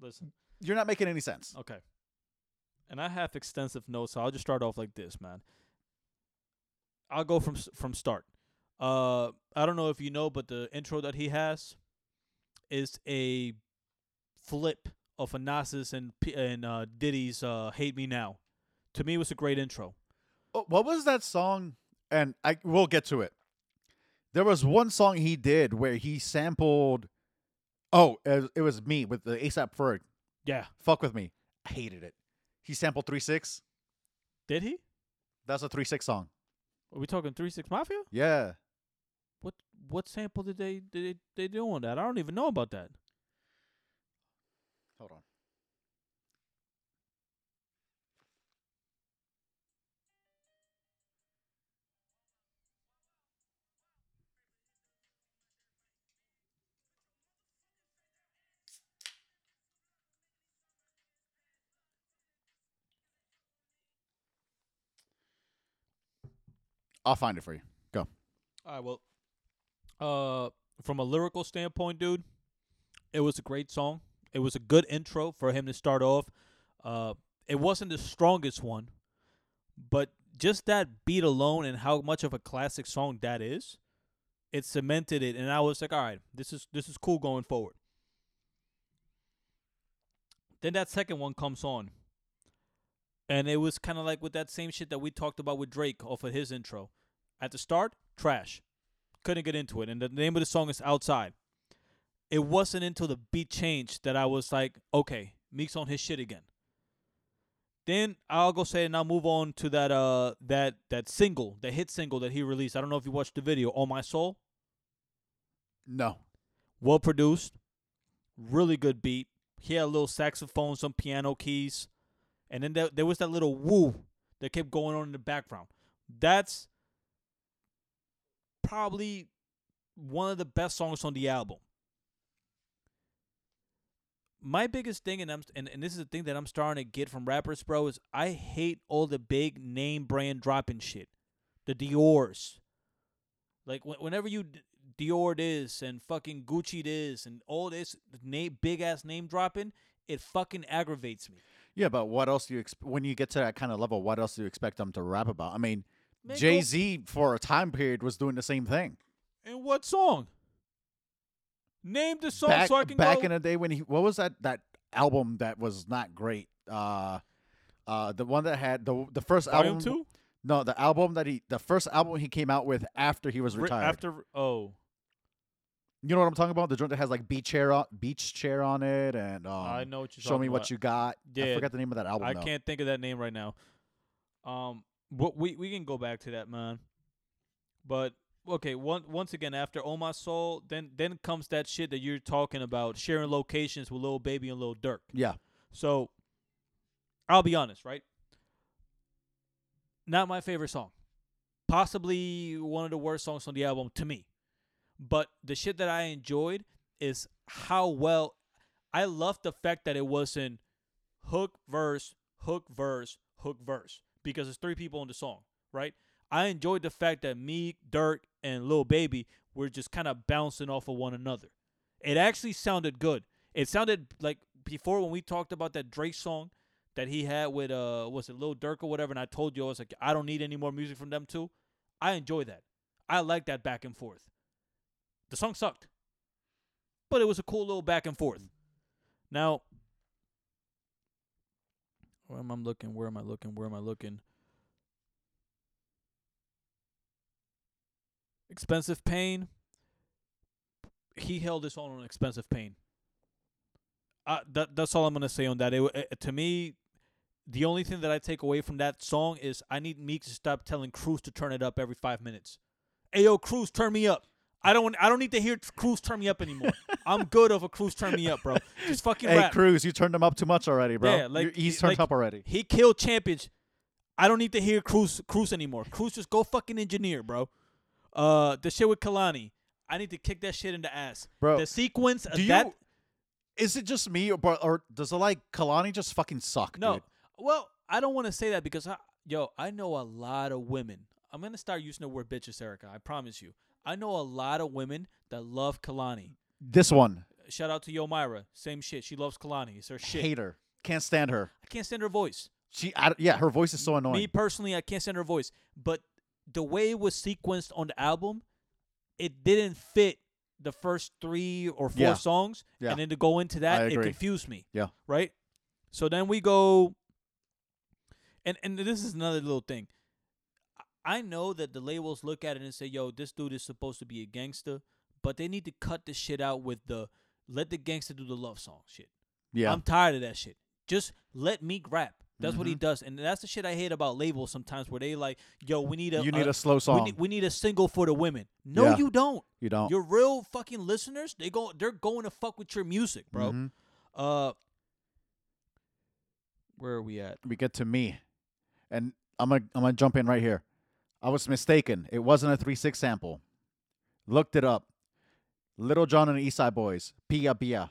Listen. you're not making any sense. Okay. And I have extensive notes, so I'll just start off like this, man. I'll go from s- from start. Uh, I don't know if you know, but the intro that he has is a flip of Anasis and and uh, Diddy's uh, "Hate Me Now." To me, it was a great intro. Oh, What was that song? And I we'll get to it. There was one song he did where he sampled. Oh, it, it was me with the ASAP Ferg. Yeah, Fuck with me. I hated it. He sampled three six. did he? That's a three six song. Are we talking Three Six Mafia? Yeah what sample did they did they, they do on that? I don't even know about that. Hold on. I'll find it for you. Go. All right. Well, uh, from a lyrical standpoint, dude, it was a great song. It was a good intro for him to start off. Uh, it wasn't the strongest one, but just that beat alone and how much of a classic song that is, it cemented it. And I was like, all right, this is this is cool going forward. Then that second one comes on. And it was kind of like with that same shit that we talked about with Drake off of his intro. At the start, trash. Couldn't get into it. And the name of the song is Outside. It wasn't until the beat changed that I was like, okay, Meek's on his shit again. Then I'll go say and I'll move on to that uh that that single, the hit single that he released. I don't know if you watched the video, On My Soul. No. Well produced, really good beat. He had a little saxophone, some piano keys, and then there, there was that little woo that kept going on in the background. That's probably one of the best songs on the album. My biggest thing, and I'm and, and this is the thing that I'm starting to get from rappers, bro, is I hate all the big name brand dropping shit, the Dior's. Like wh- whenever you Dior this and fucking Gucci this and all this name big ass name dropping, it fucking aggravates me. Yeah, but what else do you exp- when you get to that kind of level? What else do you expect them to rap about? I mean, Man, Jay Z for a time period was doing the same thing. And what song? Name the song back so I can back go. in the day when he what was that that album that was not great? Uh, uh, the one that had the the first Volume album. two. No, the album that he the first album he came out with after he was retired. After oh, you know what I'm talking about? The joint that has like beach chair on beach chair on it and um, I know what you're show me talking what you got. I Yeah, forgot the name of that album. I though. can't think of that name right now. Um, but we we can go back to that, man. But okay, one, once again, after "Oh My Soul," then then comes that shit that you're talking about, sharing locations with Lil Baby and Lil Durk. Yeah, So, I'll be honest, right? Not my favorite song. Possibly one of the worst songs on the album to me. But the shit that I enjoyed is how well I love the fact that it wasn't hook verse, hook verse, hook verse because it's three people in the song, right? I enjoyed the fact that me, Durk, and Lil Baby were just kind of bouncing off of one another. It actually sounded good. It sounded like before when we talked about that Drake song that he had with uh was it Lil Durk or whatever, and I told you I was like I don't need any more music from them too. I enjoy that. I like that back and forth. The song sucked, but it was a cool little back and forth. Now, where am I looking? Where am I looking? Where am I looking? Expensive Pain. He held his own on Expensive Pain. Uh, that that's all I'm gonna say on that. It, it, to me, the only thing that I take away from that song is I need Meek to stop telling Cruz to turn it up every five minutes. Hey yo, Cruz, turn me up. I don't want, I don't need to hear Cruz turn me up anymore. I'm good of a Cruz turn me up, bro. Just fucking Hey rap. Cruz, you turned him up too much already, bro. Yeah, like, he's turned like- up already. He killed champions. I don't need to hear Cruz Cruz anymore. Cruz just go fucking engineer, bro. Uh, the shit with Kehlani. I need to kick that shit in the ass. Bro, the sequence of you? that. is it just me, or, or does it like Kehlani just fucking suck? No, dude? well, I don't want to say that because I, yo, I know a lot of women. I'm gonna start using the word bitches, Erica. I promise you. I know a lot of women that love Kehlani. This one, Shout out to Yo Myra. Same shit. She loves Kehlani. It's her shit. hate her, can't stand her. I can't stand her voice. She, I, yeah, her voice is so annoying. Me personally, I can't stand her voice. But the way it was sequenced on the album, it didn't fit the first three or four Yeah. songs. Yeah. And then to go into that, it confused me. Yeah. Right? So then we go and and this is another little thing. I- know that the labels look at it and say, yo, this dude is supposed to be a gangster, but they need to cut the shit out with the let the gangster do the love song shit. yeah, I'm tired of that shit. Just let Meek rap. That's what he Mhm. does, and that's the shit I hate about labels sometimes, where they like, yo, we need a, you need a, a slow we song. need, we need a single for the women. No, Yeah. you don't. you don't. Your real fucking listeners, they go, they're going to fuck with your music, bro. Mhm. Uh, where are we at? We get to me, and I'm gonna I'm gonna jump in right here. I was mistaken. It wasn't a three six sample. Looked it up. Lil Jon and the East Side Boyz. Bia' Bia'.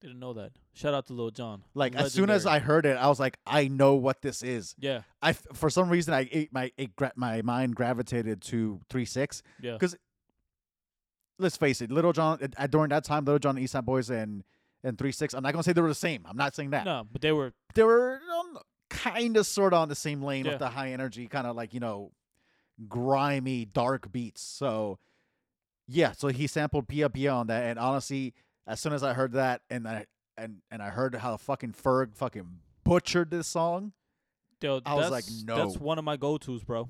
Didn't know that. Shout out to Lil Jon. Like as soon as I heard it, I was like, I know what this is. yeah, I for some reason I ate my it gra- my mind gravitated to three six. Yeah. Because Let's face it, Lil Jon at- during that time, Lil Jon, East Side Boyz, and and three six. I'm not gonna say they were the same. I'm not saying that. no, but they were They were um, kind of sort of on the same lane Yeah. with the high energy, kind of like you know, grimy dark beats. So yeah, so he sampled Bia' Bia' on that, and honestly, as soon as I heard that, and I and and I heard how fucking Ferg fucking butchered this song. Yo, I was like, that's- no. That's one of my go tos, bro.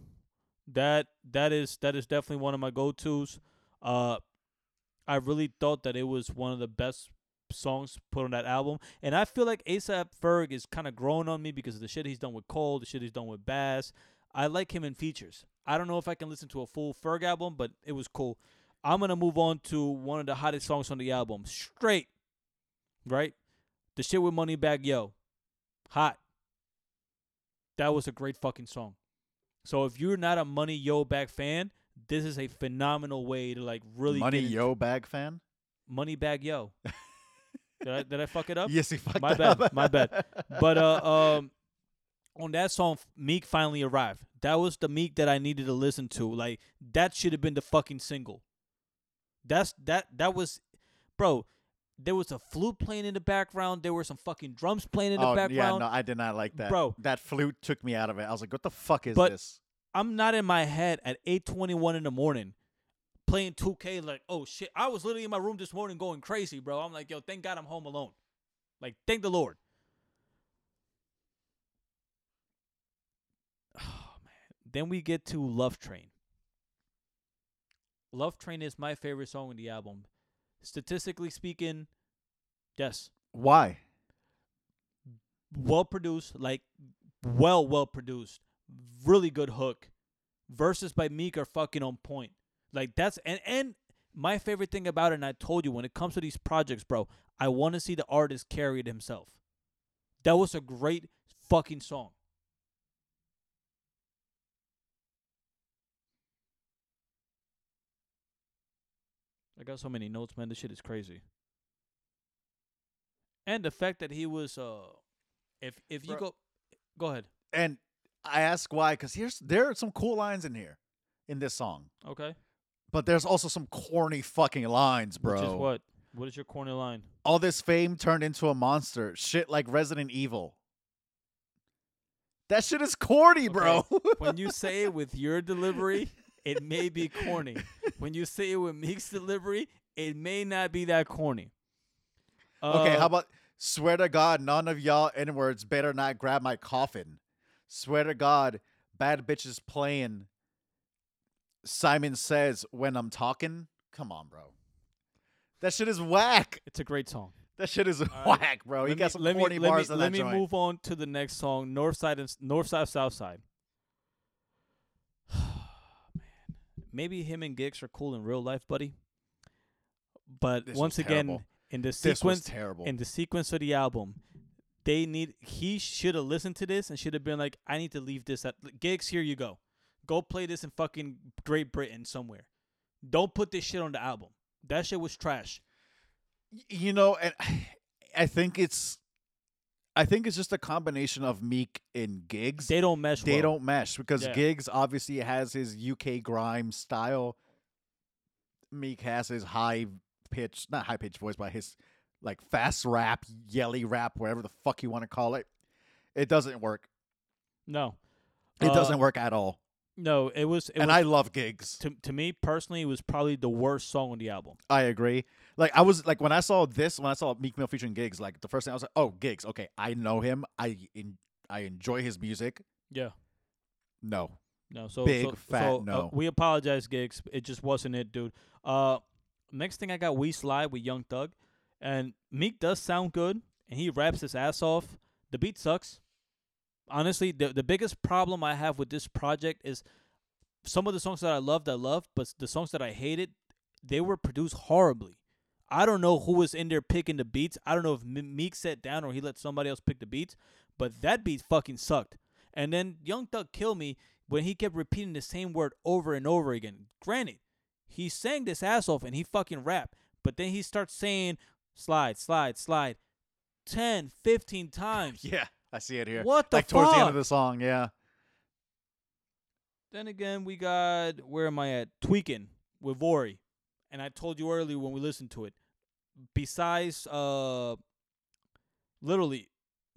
That that is that is definitely one of my go tos. Uh, I really thought that it was one of the best songs put on that album, and I feel like ASAP Ferg is kind of growing on me because of the shit he's done with Cole, the shit he's done with Bass. I like him in features. I don't know if I can listen to a full Ferg album, but it was cool. I'm gonna move on to one of the hottest songs on the album, straight. Right, the shit with Moneybagg Yo, hot. That was a great fucking song. So if you're not a Money Yo Bag fan, this is a phenomenal way to like really Money Yo Bag fan. Moneybagg Yo. did I did I fuck it up? Yes, he fucked My bad, up. my bad. But uh um on that song Meek finally arrived. That was the Meek that I needed to listen to. Like that should have been the fucking single. That's that that was bro, there was a flute playing in the background, there were some fucking drums playing in the background. oh, yeah, no, I did not like that. Bro. that flute took me out of it. I was like, what the fuck is But- this? I'm not in my head at 8:21 in the morning playing 2K like, "Oh shit, I was literally in my room this morning going crazy, bro." I'm like, "Yo, thank God I'm home alone." Like, thank the Lord. Oh man. Then we get to Love Train. Love Train is my favorite song in the album. Statistically speaking, yes, Why? well produced, like well, well produced, really good hook. Verses by Meek are fucking on point. Like that's and and my favorite thing about it, and I told you when it comes to these projects, bro, I want to see the artist carry it himself. That was a great fucking song. I got so many notes, man. This shit is crazy. And the fact that he was uh if if you Bro. go go ahead. And I ask why because here's there are some cool lines in here in this song, Okay. but there's also some corny fucking lines, bro. Which is what? What is your corner line? All this fame turned into a monster. Shit like Resident Evil. That shit is corny, bro. when you say it with your delivery, it may be corny. When you say it with Meek's delivery, it may not be that corny. okay, Uh, how about swear to God, none of y'all N words better not grab my coffin. Swear to God, bad bitches playing. Simon says when I'm talking. Come on, bro. That shit is whack. It's a great song. That shit is whack, bro. He let got me, some let me, corny let bars me, in let that me joint. move on to the next song, North Side and North Side South Side. Man, maybe him and Giggs are cool in real life, buddy. But This once again, terrible. in the sequence, terrible. in the sequence of the album, they need he should have listened to this and should have been like, I need to leave this at gigs. Here you go, go play this in fucking Great Britain somewhere. Don't put this shit on the album. That shit was trash. You know, and I think it's, I think it's just a combination of Meek and Giggs. They don't mesh. they well. don't mesh because Yeah. Giggs obviously has his UK grime style. Meek has his high pitch, not high pitched voice, but his like fast rap, yelly rap, whatever the fuck you want to call it. It doesn't work. No, It Uh, doesn't work at all. No, it was. It and was, I love Giggs. to to me personally, it was probably the worst song on the album. I agree. Like I was like when I saw this, when I saw Meek Mill featuring Giggs, like the first thing I was like, oh, Giggs. Okay, I know him. I en- I enjoy his music. Yeah. No, No, so Big so, fat so, uh, no. we apologize, Giggs. It just wasn't it, dude. Uh, next thing I got, we slide with Young Thug, and Meek does sound good, and he raps his ass off. The beat sucks. Honestly, the the biggest problem I have with this project is some of the songs that I loved, I loved, but the songs that I hated, they were produced horribly. I don't know who was in there picking the beats. I don't know if Meek sat down or he let somebody else pick the beats, but that beat fucking sucked. And then Young Thug killed me when he kept repeating the same word over and over again. Granted, he sang this ass off and he fucking rapped, but then he starts saying slide, slide, slide 10, 15 times. Yeah, I see it here. What the fuck? like towards the end of the song, yeah. Then again, we got where am I at? Tweaking with Vory, and I told you earlier when we listened to it. Besides, uh, literally,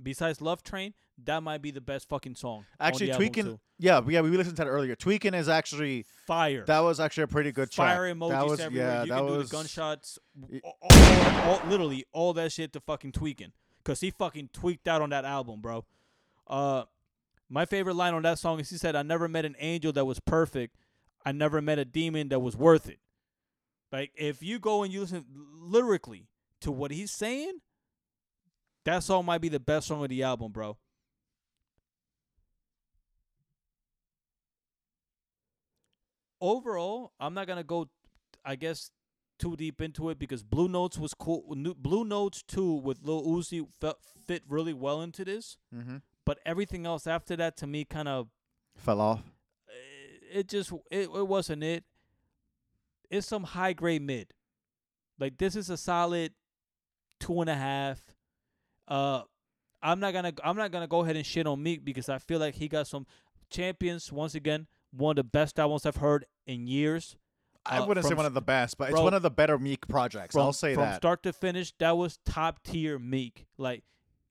besides Love Train, that might be the best fucking song. on Actually, the album, tweaking. too. Yeah, yeah, we listened to that earlier. Tweaking is actually fire. that was actually a pretty good track. Fire emojis that was, everywhere. Yeah, you that can do was the gunshots. All, all- all- literally, all that shit to fucking tweaking. Cause he fucking tweaked out on that album, bro. Uh, my favorite line on that song is he said, "I never met an angel that was perfect. I never met a demon that was worth it." Like if you go and you listen lyrically to what he's saying, that song might be the best song of the album, bro. Overall, I'm not gonna go, I guess, too deep into it because Blue Notes was cool. Blue Notes two with Lil Uzi fe- fit really well into this, hmm but everything else after that to me kind of fell off. it just it, it wasn't it. It's some high grade mid. Like this is a solid two and a half. Uh I'm not gonna I'm not gonna go ahead and shit on Meek because I feel like he got some champions once again, one of the best albums I've heard in years. I Uh, wouldn't say one of the best, but it's one of the better Meek projects. From, I'll say from that. From start to finish, that was top tier Meek. Like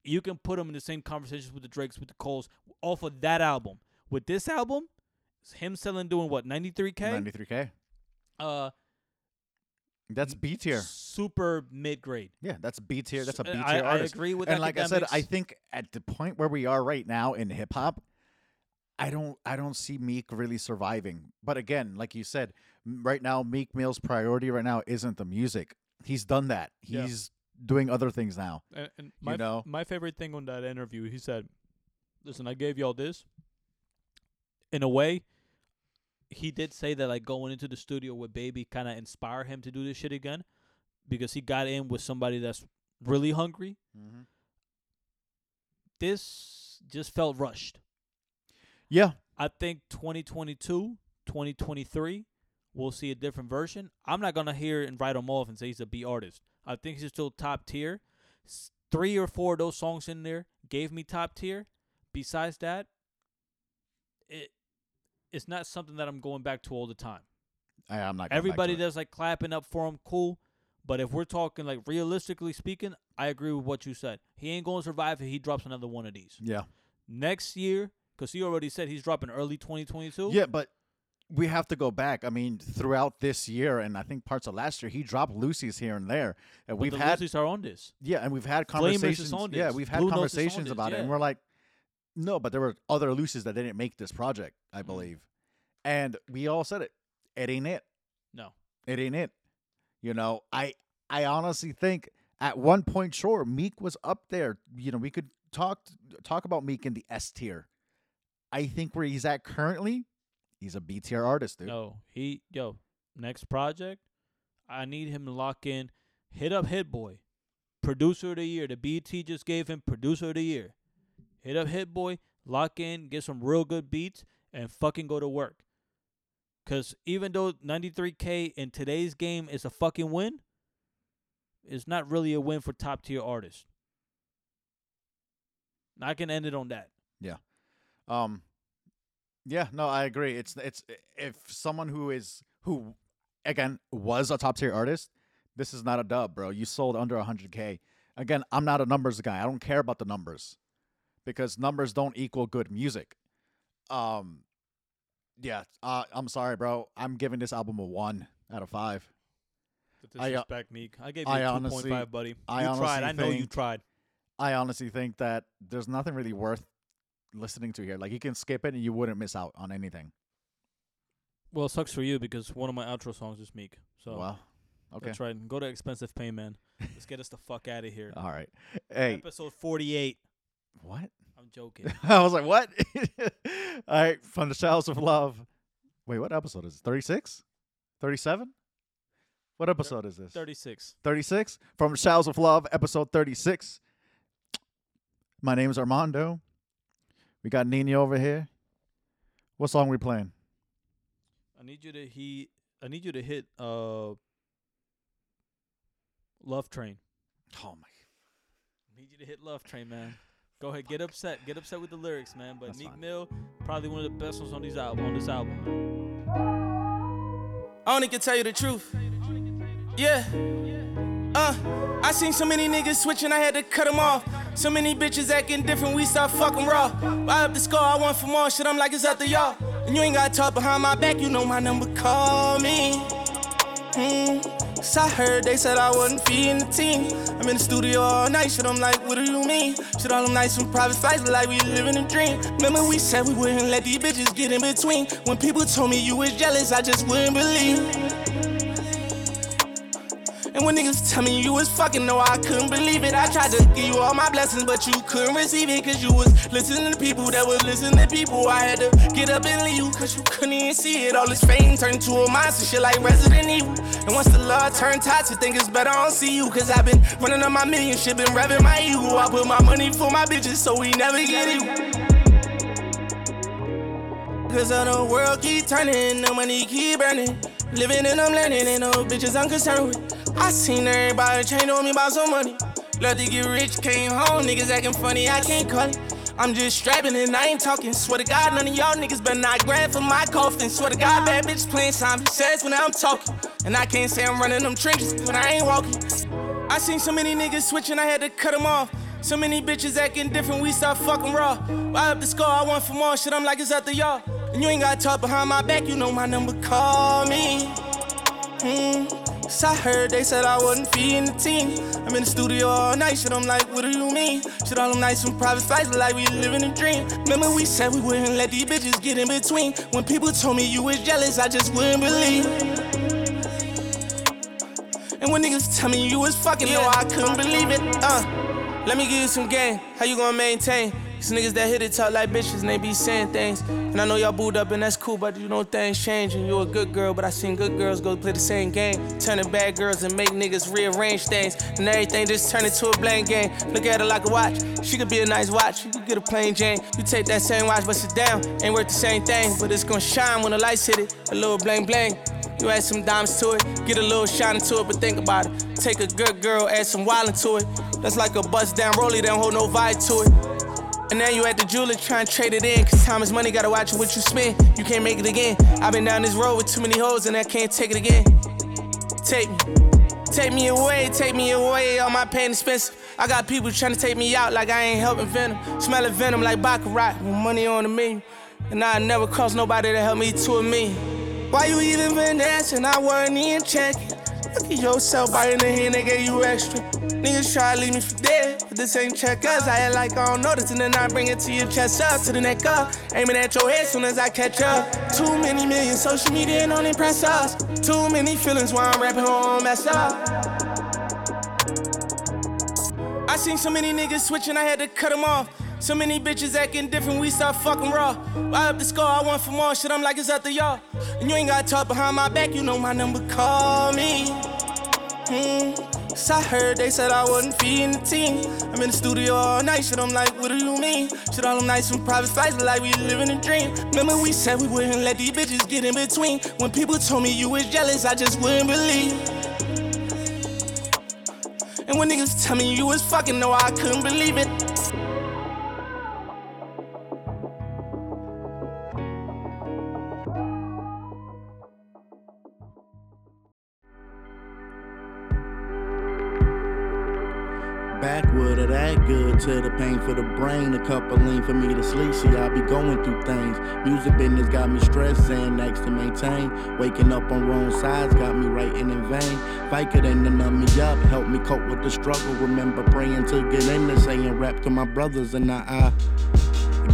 you can put him in the same conversations with the Drakes, with the Coles, off of that album. With this album, him selling doing what, ninety three K? 93k. Uh That's B tier. super mid grade. Yeah, that's B tier. That's a B tier artist. I agree with and like I said, I think at the point where we are right now in hip hop, I don't I don't see Meek really surviving. But again, like you said, right now Meek Mill's priority right now isn't the music. He's done that. Yeah. He's doing other things now. And, and my, f- know? my favorite thing on that interview, he said, "Listen, I gave y'all this. In a way, he did say that like going into the studio with Baby kind of inspired him to do this shit again, because he got in with somebody that's really hungry. Mm-hmm. This just felt rushed. Yeah. I think 2022, 2023, we'll see a different version. I'm not gonna hear and write him off and say he's a B artist. I think he's still top tier. Three or four of those songs in there gave me top tier. Besides that, it it's not something that I'm going back to all the time. I, I'm not. going to Everybody that's like clapping up for him, cool. But if we're talking like realistically speaking, I agree with what you said. He ain't gonna survive if he drops another one of these Yeah. next year. Cause he already said he's dropping early 2022. Yeah, but we have to go back. I mean, throughout this year and I think parts of last year, he dropped loosies here and there, and But we've the had loosies are on this. Yeah, and we've had conversations. on Yeah, we've had Blue Notes is on conversations about it, and we're like, no, but there were other loosies that didn't make this project, I Mhm. believe, and we all said it. It ain't it. No. It ain't it. You know, I I honestly think at one point, sure, Meek was up there. You know, we could talk talk about Meek in the S tier. I think where he's at currently, he's a B tier artist, dude. No. He yo, next project, I need him to lock in. Hit up Hit Boy. Producer of the year. The BET just gave him producer of the year. Hit up Hit Boy, lock in, get some real good beats, and fucking go to work. Cause even though 93K in today's game is a fucking win, it's not really a win for top tier artists. I can end it on that. Yeah. Um, yeah, no, I agree. It's it's if someone who is who again was a top tier artist, this is not a dub, bro. You sold under 100k. Again, I'm not a numbers guy. I don't care about the numbers because numbers don't equal good music. Um, yeah, uh, I'm sorry, bro. I'm giving this album a one out of five. The I, uh, Meek. I gave you I a two honestly- point five, buddy. I you tried. honestly I know you tried. I honestly think that there's nothing really worth listening to here. Like you can skip it and you wouldn't miss out on anything. Well, it sucks for you because one of my outro songs is Meek. So well, okay, that's right. Go to expensive pay, man. Let's get us the fuck out of here. all right. Hey, Episode forty eight. what? I'm joking. I was like, what? All right, from the Shallows of Love. Wait, what episode is it? 36? 37? What episode is this? Thirty six. 36? From the Shallows of Love, episode 36. My name is Armando. We got Nino over here. What song we playing? I need you to he. I need you to hit uh. Love Train. Oh my. I need you to hit Love Train, man. Go ahead, get upset, get upset with the lyrics, man. But That's Meek fine. Mill, probably one of the best ones on these album, on this album. I only can tell you the truth. Yeah. Uh, I seen so many niggas switching, I had to cut them off. So many bitches acting different, we start fucking raw. I up the score, I want for more shit, I'm like, it's up to y'all. And you ain't gotta talk behind my back, you know my number, call me. Hmm. So I heard they said I wasn't feeding the team. I'm in the studio all night, shit, I'm like, what do you mean? Shit, all them nights from private flights, like we living a dream. Remember we said we wouldn't let these bitches get in between. When people told me you was jealous, I just wouldn't believe. And when niggas tell me you was fucking, no, I couldn't believe it. I tried to give you all my blessings, but you couldn't receive it. Cause you was listening to people that was listening to people. I had to get up and leave you, cause you couldn't even see it. All this fame turned into a monster, shit like Resident Evil. And once the love turned toxic, think it's better I don't see you. Cause I've been running on my million shit, been revving my ego. I put my money for my bitches, so we never get it. Cause of the world keep turning, the money keep burning. Living and I'm learning, and no bitches I'm concerned with. I seen everybody change on me about some money. Love to get rich, came home, niggas acting funny, I can't call it. I'm just strapping and I ain't talking. Swear to God, none of y'all niggas better not grab for my coffin. Swear to God, bad bitch playing Simon Says when I'm talking. And I can't say I'm running them trenches when I ain't walking. I seen so many niggas switching, I had to cut them off. So many bitches acting different, we start fucking raw. I up the score, I want for more shit, I'm like, it's up to y'all. And you ain't gotta talk behind my back, you know my number, call me. Hmm. So I heard they said I wasn't feeding the team. I'm in the studio all night, shit, I'm like, what do you mean? Shit, all them nights from private flights, like we living a dream. Remember we said we wouldn't let these bitches get in between. When people told me you was jealous, I just wouldn't believe. And when niggas tell me you was fucking, yo, I couldn't believe it. Uh, let me give you some game. How you gonna maintain? These niggas that hit it talk like bitches and they be saying things. And I know y'all booed up and that's cool, but you know things changing. You a good girl, but I seen good girls go play the same game. Turning bad girls and make niggas rearrange things. And everything just turn into a blank game. Look at her like a watch. She could be a nice watch. You could get a plain Jane. You take that same watch, bust it down. Ain't worth the same thing, but it's gonna shine when the lights hit it. A little bling bling. You add some dimes to it, get a little shine into it, but think about it. Take a good girl, add some wildin' to it. That's like a bust down rollie, don't hold no vibe to it. And now you at the jeweler trying to trade it in. Cause time is money, gotta watch what you spend. You can't make it again. I've been down this road with too many hoes and I can't take it again. Take me. Take me away, take me away, all my pain expensive. I got people trying to take me out like I ain't helping venom. Smelling venom like Baccarat with money on the menu. And I never cross nobody to help me to a me. Why you even finessing? I wasn't even checking. Look at yourself biting the hand they gave you extra. Niggas try to leave me for dead, but this ain't checkers. I act like I don't notice, and then I bring it to your chest up, to the neck up. Aiming at your head soon as I catch up. Too many million social media don't impress us. Too many feelings while I'm rapping on mess up. I seen so many niggas switching, I had to cut them off. So many bitches acting different, we start fucking raw. I up the score, I want for more shit, I'm like, it's up to y'all. And you ain't gotta talk behind my back, you know my number, call me. Hmm. So I heard they said I wasn't feeding the team. I'm in the studio all night, shit, I'm like, what do you mean? Shit, all them nights from private flights, like we living a dream. Remember we said we wouldn't let these bitches get in between. When people told me you was jealous, I just wouldn't believe. And when niggas tell me you was fucking, no, I couldn't believe it. Backwood of that good to the pain for the brain. A couple lean for me to sleep. See, I be going through things. Music business got me stressed and next to maintain. Waking up on wrong sides got me writing in vain. Could end numb me up, help me cope with the struggle. Remember praying to get in there, saying rap to my brothers and I. I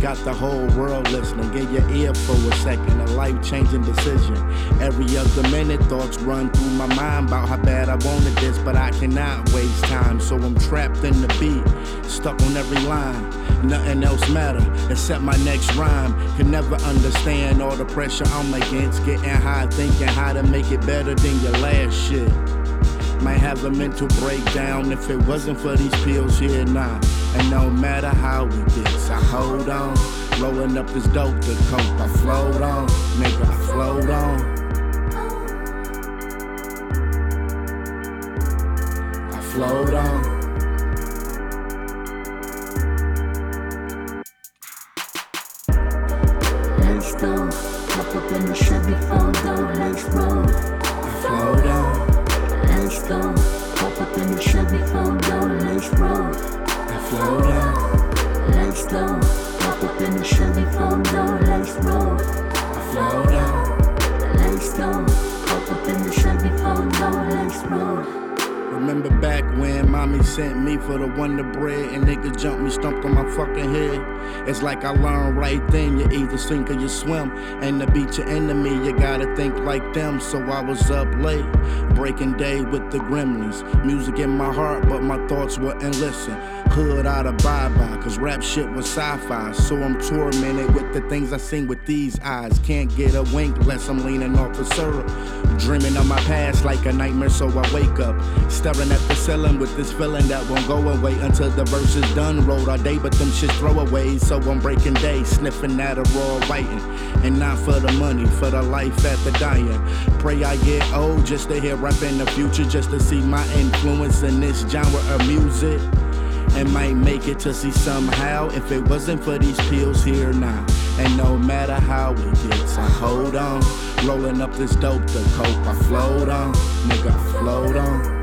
Got the whole world listening. Get your ear for a second. A life changing decision. Every other minute, thoughts run through my mind about how bad I wanted this, but I cannot waste time. So I'm trapped in the beat, stuck on every line. Nothing else matter except my next rhyme. Can never understand all the pressure I'm against. Getting high, thinking how to make it better than your last shit. Might have a mental breakdown if it wasn't for these pills here now. And no matter how we gets, I hold on. Rolling up this dope to cope, I float on. Nigga, I float on. I float on. It's like I learned right then, you either sink or you swim. And to beat your enemy, you gotta think like them. So I was up late, breaking day with the gremlins. Music in my heart, but my thoughts were listen. Hood out of bye bye, cause rap shit was sci fi. So I'm tormented with the things I seen with these eyes. Can't get a wink unless I'm leaning off the syrup. Dreaming of my past like a nightmare, so I wake up. Staring at the ceiling with this feeling that won't go away until the verse is done. Rolled all day, but them shit throwaways. So I'm breaking day, sniffing at a raw writing. And not for the money, for the life at the dying. Pray I get old just to hear rap in the future, just to see my influence in this genre of music. And might make it to see somehow if it wasn't for these pills here now. And no matter how it gets, I hold on. Rolling up this dope to cope, I float on. Nigga, I float on.